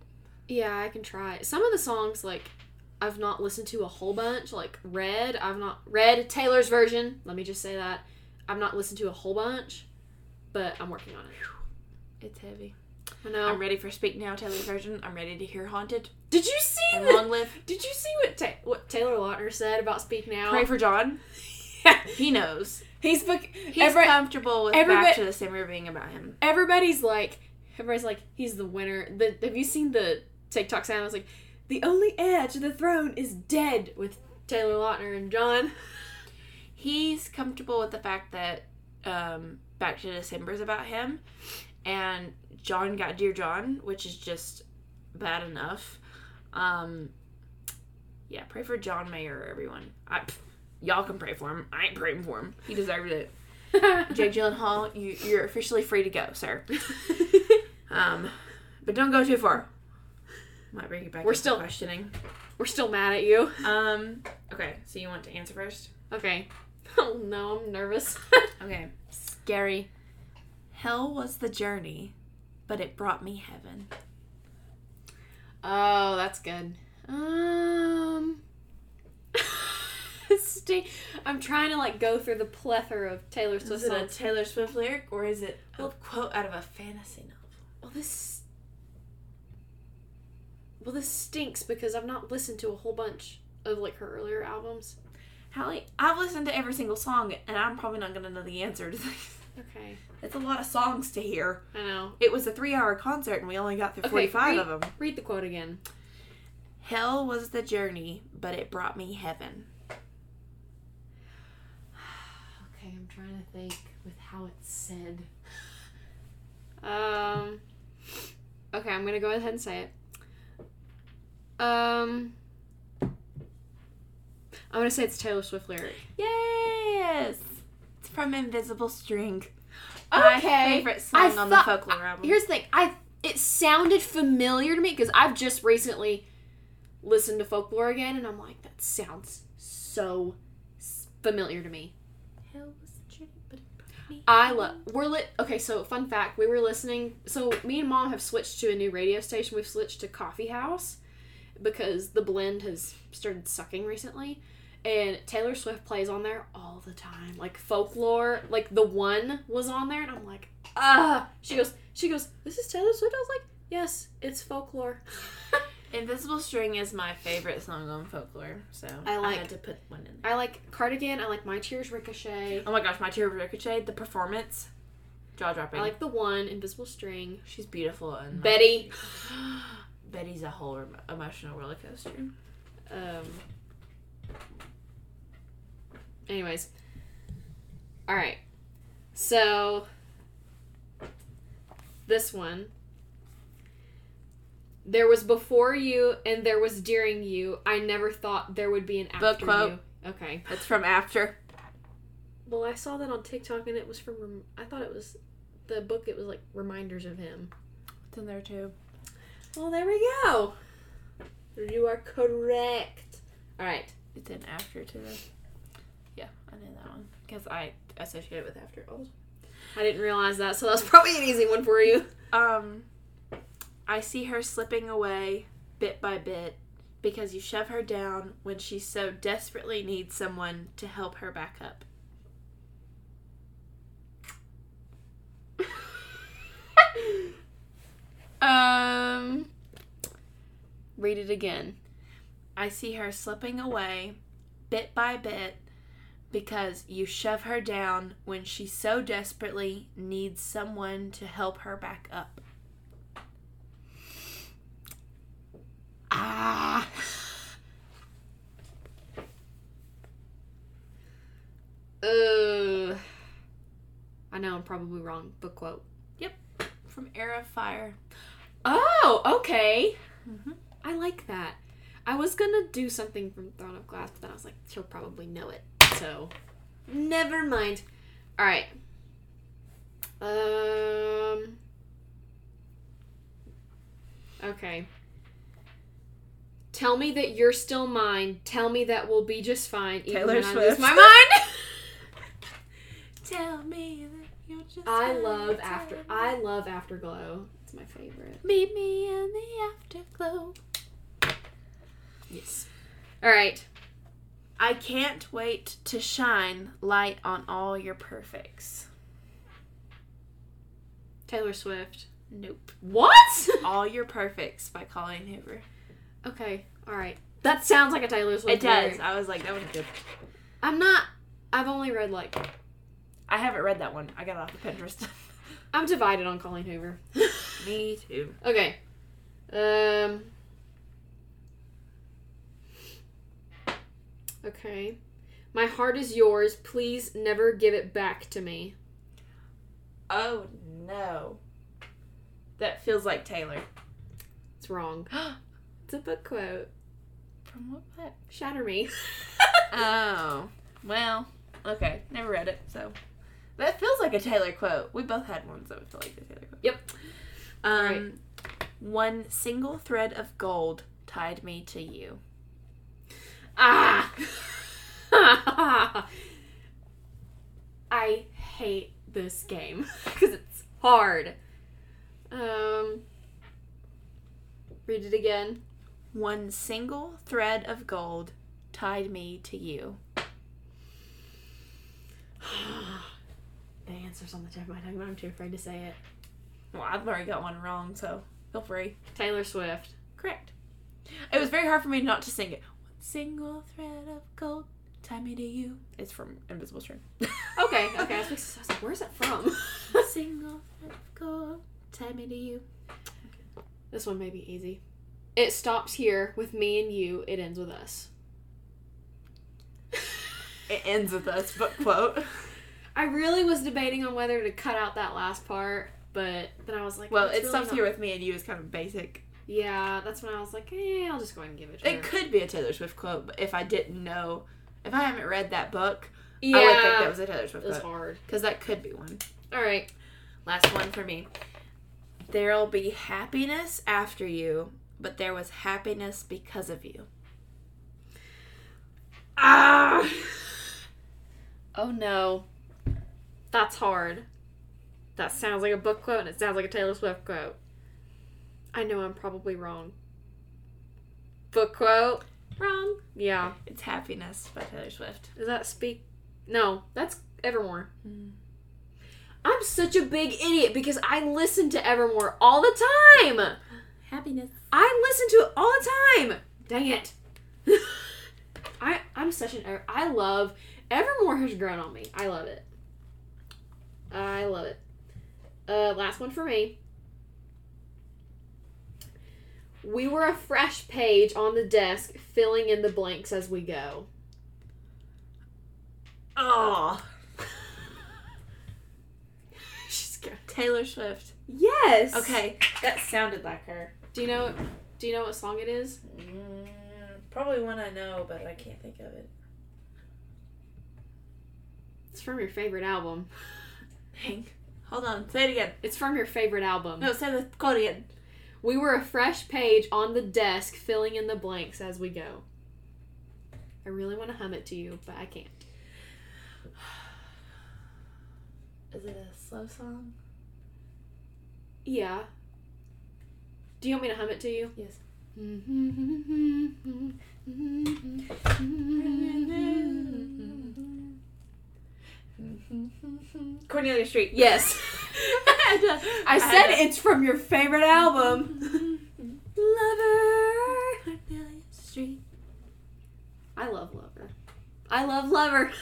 yeah, I can try. Some of the songs like I've not listened to a whole bunch. Like Red, I've not read Taylor's version. Let me just say that I've not listened to a whole bunch, but I'm working on it. It's heavy. I know. I'm ready for Speak Now, Taylor's version. I'm ready to hear Haunted Did you see and the, Long Live. Did you see what Ta- what Taylor Lautner said about Speak Now? Pray for John. He knows. He's bec- He's every- comfortable with Back to December being about him. everybody's like everybody's like he's the winner. The have you seen the TikTok sound? I was like, the only heir to the throne is dead with Taylor Lautner and John. He's comfortable with the fact that um, Back to December is about him, and John got Dear John, which is just bad enough. Um, yeah, pray for John Mayer, everyone. I, pff, y'all can pray for him. I ain't praying for him. He deserved it. Jake Gyllenhaal, you, you're officially free to go, sir. Um, but don't go too far. Might bring you back. We're still- questioning. We're still mad at you. Um. Okay. So you want to answer first? Okay. Oh no, I'm nervous. Okay. Scary. Hell was the journey, but it brought me heaven. oh, that's good. Um. Stay. I'm trying to like go through the plethora of Taylor Swift Is it a songs. Taylor Swift lyric or is it a quote out of a fantasy novel? Well, this. Well, this stinks because I've not listened to a whole bunch of like her earlier albums. Hallie, I've listened to every single song, and I'm probably not gonna know the answer to this. Okay. It's a lot of songs to hear. I know. It was a three-hour concert, and we only got through Okay, forty-five read- of them. Read the quote again. Hell was the journey, but it brought me heaven. Okay, I'm trying to think with how it's said. Um. Okay, I'm gonna go ahead and say it. Um. I'm gonna say it's Taylor Swift lyric. Yes, it's from Invisible String. My Okay. favorite song I on thought- the folklore album. Here's the thing. I it sounded familiar to me because I've just recently listened to folklore again, and I'm like, that sounds so familiar to me. Hell was the journey, but it brought me I love. We're lit. Okay, so fun fact: we were listening. So me and mom have switched to a new radio station. We've switched to Coffee House because the blend has started sucking recently, and Taylor Swift plays on there all the time. Like folklore, like the one was on there, and I'm like, ah. She goes, she goes, this is Taylor Swift. I was like, yes, it's folklore. Invisible String is my favorite song on folklore, so I like- had to put one in there. I like Cardigan. I like My Tears Ricochet. Oh my gosh, my Tears ricochet, the performance. Jaw dropping. I like the one, Invisible String. She's beautiful and Betty. Betty's a whole emotional roller coaster. Um. Anyways. All right. So this one. There was before you and there was during you. I never thought there would be an after Book quote. you. Okay. It's from after. Well, I saw that on TikTok and it was from. I thought it was the book. It was like reminders of him. It's in there too. Well, there we go. You are correct. All right. It's in after too. Yeah, I knew that one because I associate it with after all. I didn't realize that, so that was probably an easy one for you. Um, I see her slipping away bit by bit because you shove her down when she so desperately needs someone to help her back up. um, read it again. I see her slipping away bit by bit because you shove her down when she so desperately needs someone to help her back up. Ah. Uh, I know I'm probably wrong. Book quote. Yep. From Heir of Fire. Oh, okay. Mhm. I like that. I was gonna do something from Throne of Glass, but then I was like, she'll probably know it. So, never mind. All right. Um. Okay. Tell me that you're still mine. Tell me that we'll be just fine. Even Taylor when I lose my mind. Tell me that you're just. I love after. me. I love Afterglow. It's my favorite. Meet me in the afterglow. Yes. All right. I can't wait to shine light on all your perfects. Taylor Swift. Nope. What? All Your Perfects by Colleen Hoover. okay. All right. That sounds like a Taylor Swift. It does. lyric. I was like, that was good. I'm not. I've only read like. I haven't read that one. I got it off of Pinterest. I'm divided on Colleen Hoover. Me too. okay. Um. Okay. My heart is yours. Please never give it back to me. Oh no. That feels like Taylor. It's wrong. It's a book quote. From what book? Shatter me. Oh. Well, okay. Never read it, so. That feels like a Taylor quote. We both had ones that feel like a Taylor quote. Yep. Um, Alright. One single thread of gold tied me to you. Ah! I hate this game because it's hard. Um, read it again. One single thread of gold tied me to you. The answer's on the tip of my tongue, but I'm too afraid to say it. Well, I've already got one wrong, so feel free. Taylor Swift. Correct. It was very hard for me not to sing it. Single thread of gold tie me to you. It's from Invisible String. Okay, okay. I was, like- I was like, where's that from? single thread of gold tie me to you. this one may be easy. It stops here with me and you. It ends with us. It ends with us, but quote. I really was debating on whether to cut out that last part, but then I was like, Well, that's it really stops not- here with me and you is kind of basic. Yeah, that's when I was like, eh, I'll just go ahead and give it. It could be a Taylor Swift quote, but if I didn't know, if I haven't read that book, yeah, I would think that was a Taylor Swift it was quote. hard. Because that could be one. All right. Last one for me. There'll be happiness after you, but there was happiness because of you. Ah. Oh no. That's hard. That sounds like a book quote and it sounds like a Taylor Swift quote. I know I'm probably wrong. Book quote? Wrong. Yeah. It's happiness by Taylor Swift. Does that speak? No, that's Evermore. Mm. I'm such a big idiot because I listen to Evermore all the time. Happiness. I listen to it all the time. Dang it. I I'm such an I love Evermore has grown on me. I love it. I love it. Uh, last one for me. We were a fresh page on the desk, filling in the blanks as we go. Oh, She's good. Taylor Swift. Yes. Okay, that sounded like her. Do you know? Do you know what song it is? Mm, probably one I know, but I can't think of it. It's from your favorite album. Hang. Hold on. Say it again. It's from your favorite album. No, say the quote again. We were a fresh page on the desk, filling in the blanks as we go. I really want to hum it to you, but I can't. Is it a slow song? Yeah. Do you want me to hum it to you? Yes. Mm-hmm. Mm-hmm. Cornelia Street. Yes. I I said it's from your favorite album. Mm-hmm. Lover. Cornelia Street. I love Lover. I love Lover.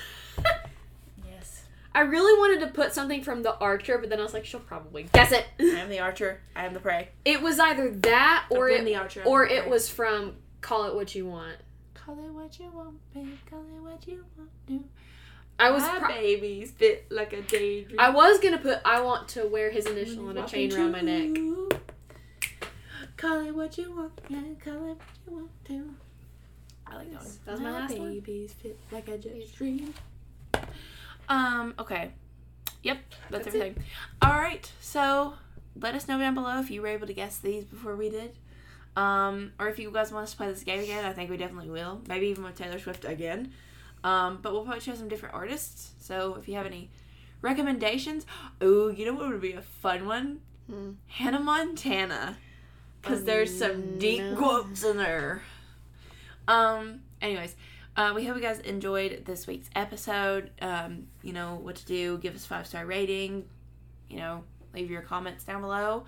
Yes. I really wanted to put something from The Archer, but then I was like, she'll probably guess it. I am the archer. I am the prey. It was either that or it, the archer. I'm or the it was from Call It What You Want. Call it what you want, babe. Call it what you want. Do. I was My pro- babies fit like a daydream. I was gonna put I want to wear his initial on a chain around my neck. Call it what you want, yeah. Call it what you want to. I like that one. That was my last one. babies fit like a stream. Um. Okay. Yep. That's, That's it. everything. All right. So let us know down below if you were able to guess these before we did. Um, or if you guys want us to play this game again, I think we definitely will. Maybe even with Taylor Swift again. Um, but we'll probably choose some different artists. So if you have any recommendations, oh, you know what would be a fun one? Hmm. Hannah Montana, because there's some deep no. quotes in there. Um. Anyways, uh, we hope you guys enjoyed this week's episode. Um, you know what to do. Give us five star rating. You know, leave your comments down below.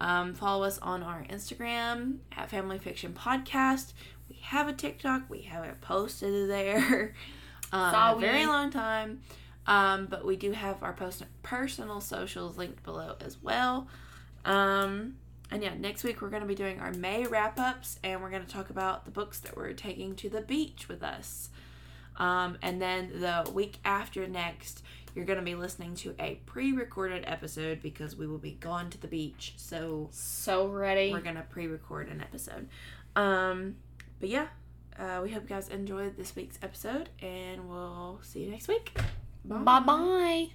Um, follow us on our Instagram at Family Fiction Podcast. We have a TikTok. We haven't posted there um, in a very long time. Um, but we do have our post- personal socials linked below as well. Um, and yeah, next week we're going to be doing our May wrap ups and we're going to talk about the books that we're taking to the beach with us. Um, and then the week after next, you're going to be listening to a pre recorded episode because we will be gone to the beach. So So ready. we're going to pre record an episode. Um, but yeah, uh, we hope you guys enjoyed this week's episode, and we'll see you next week. Bye bye. bye.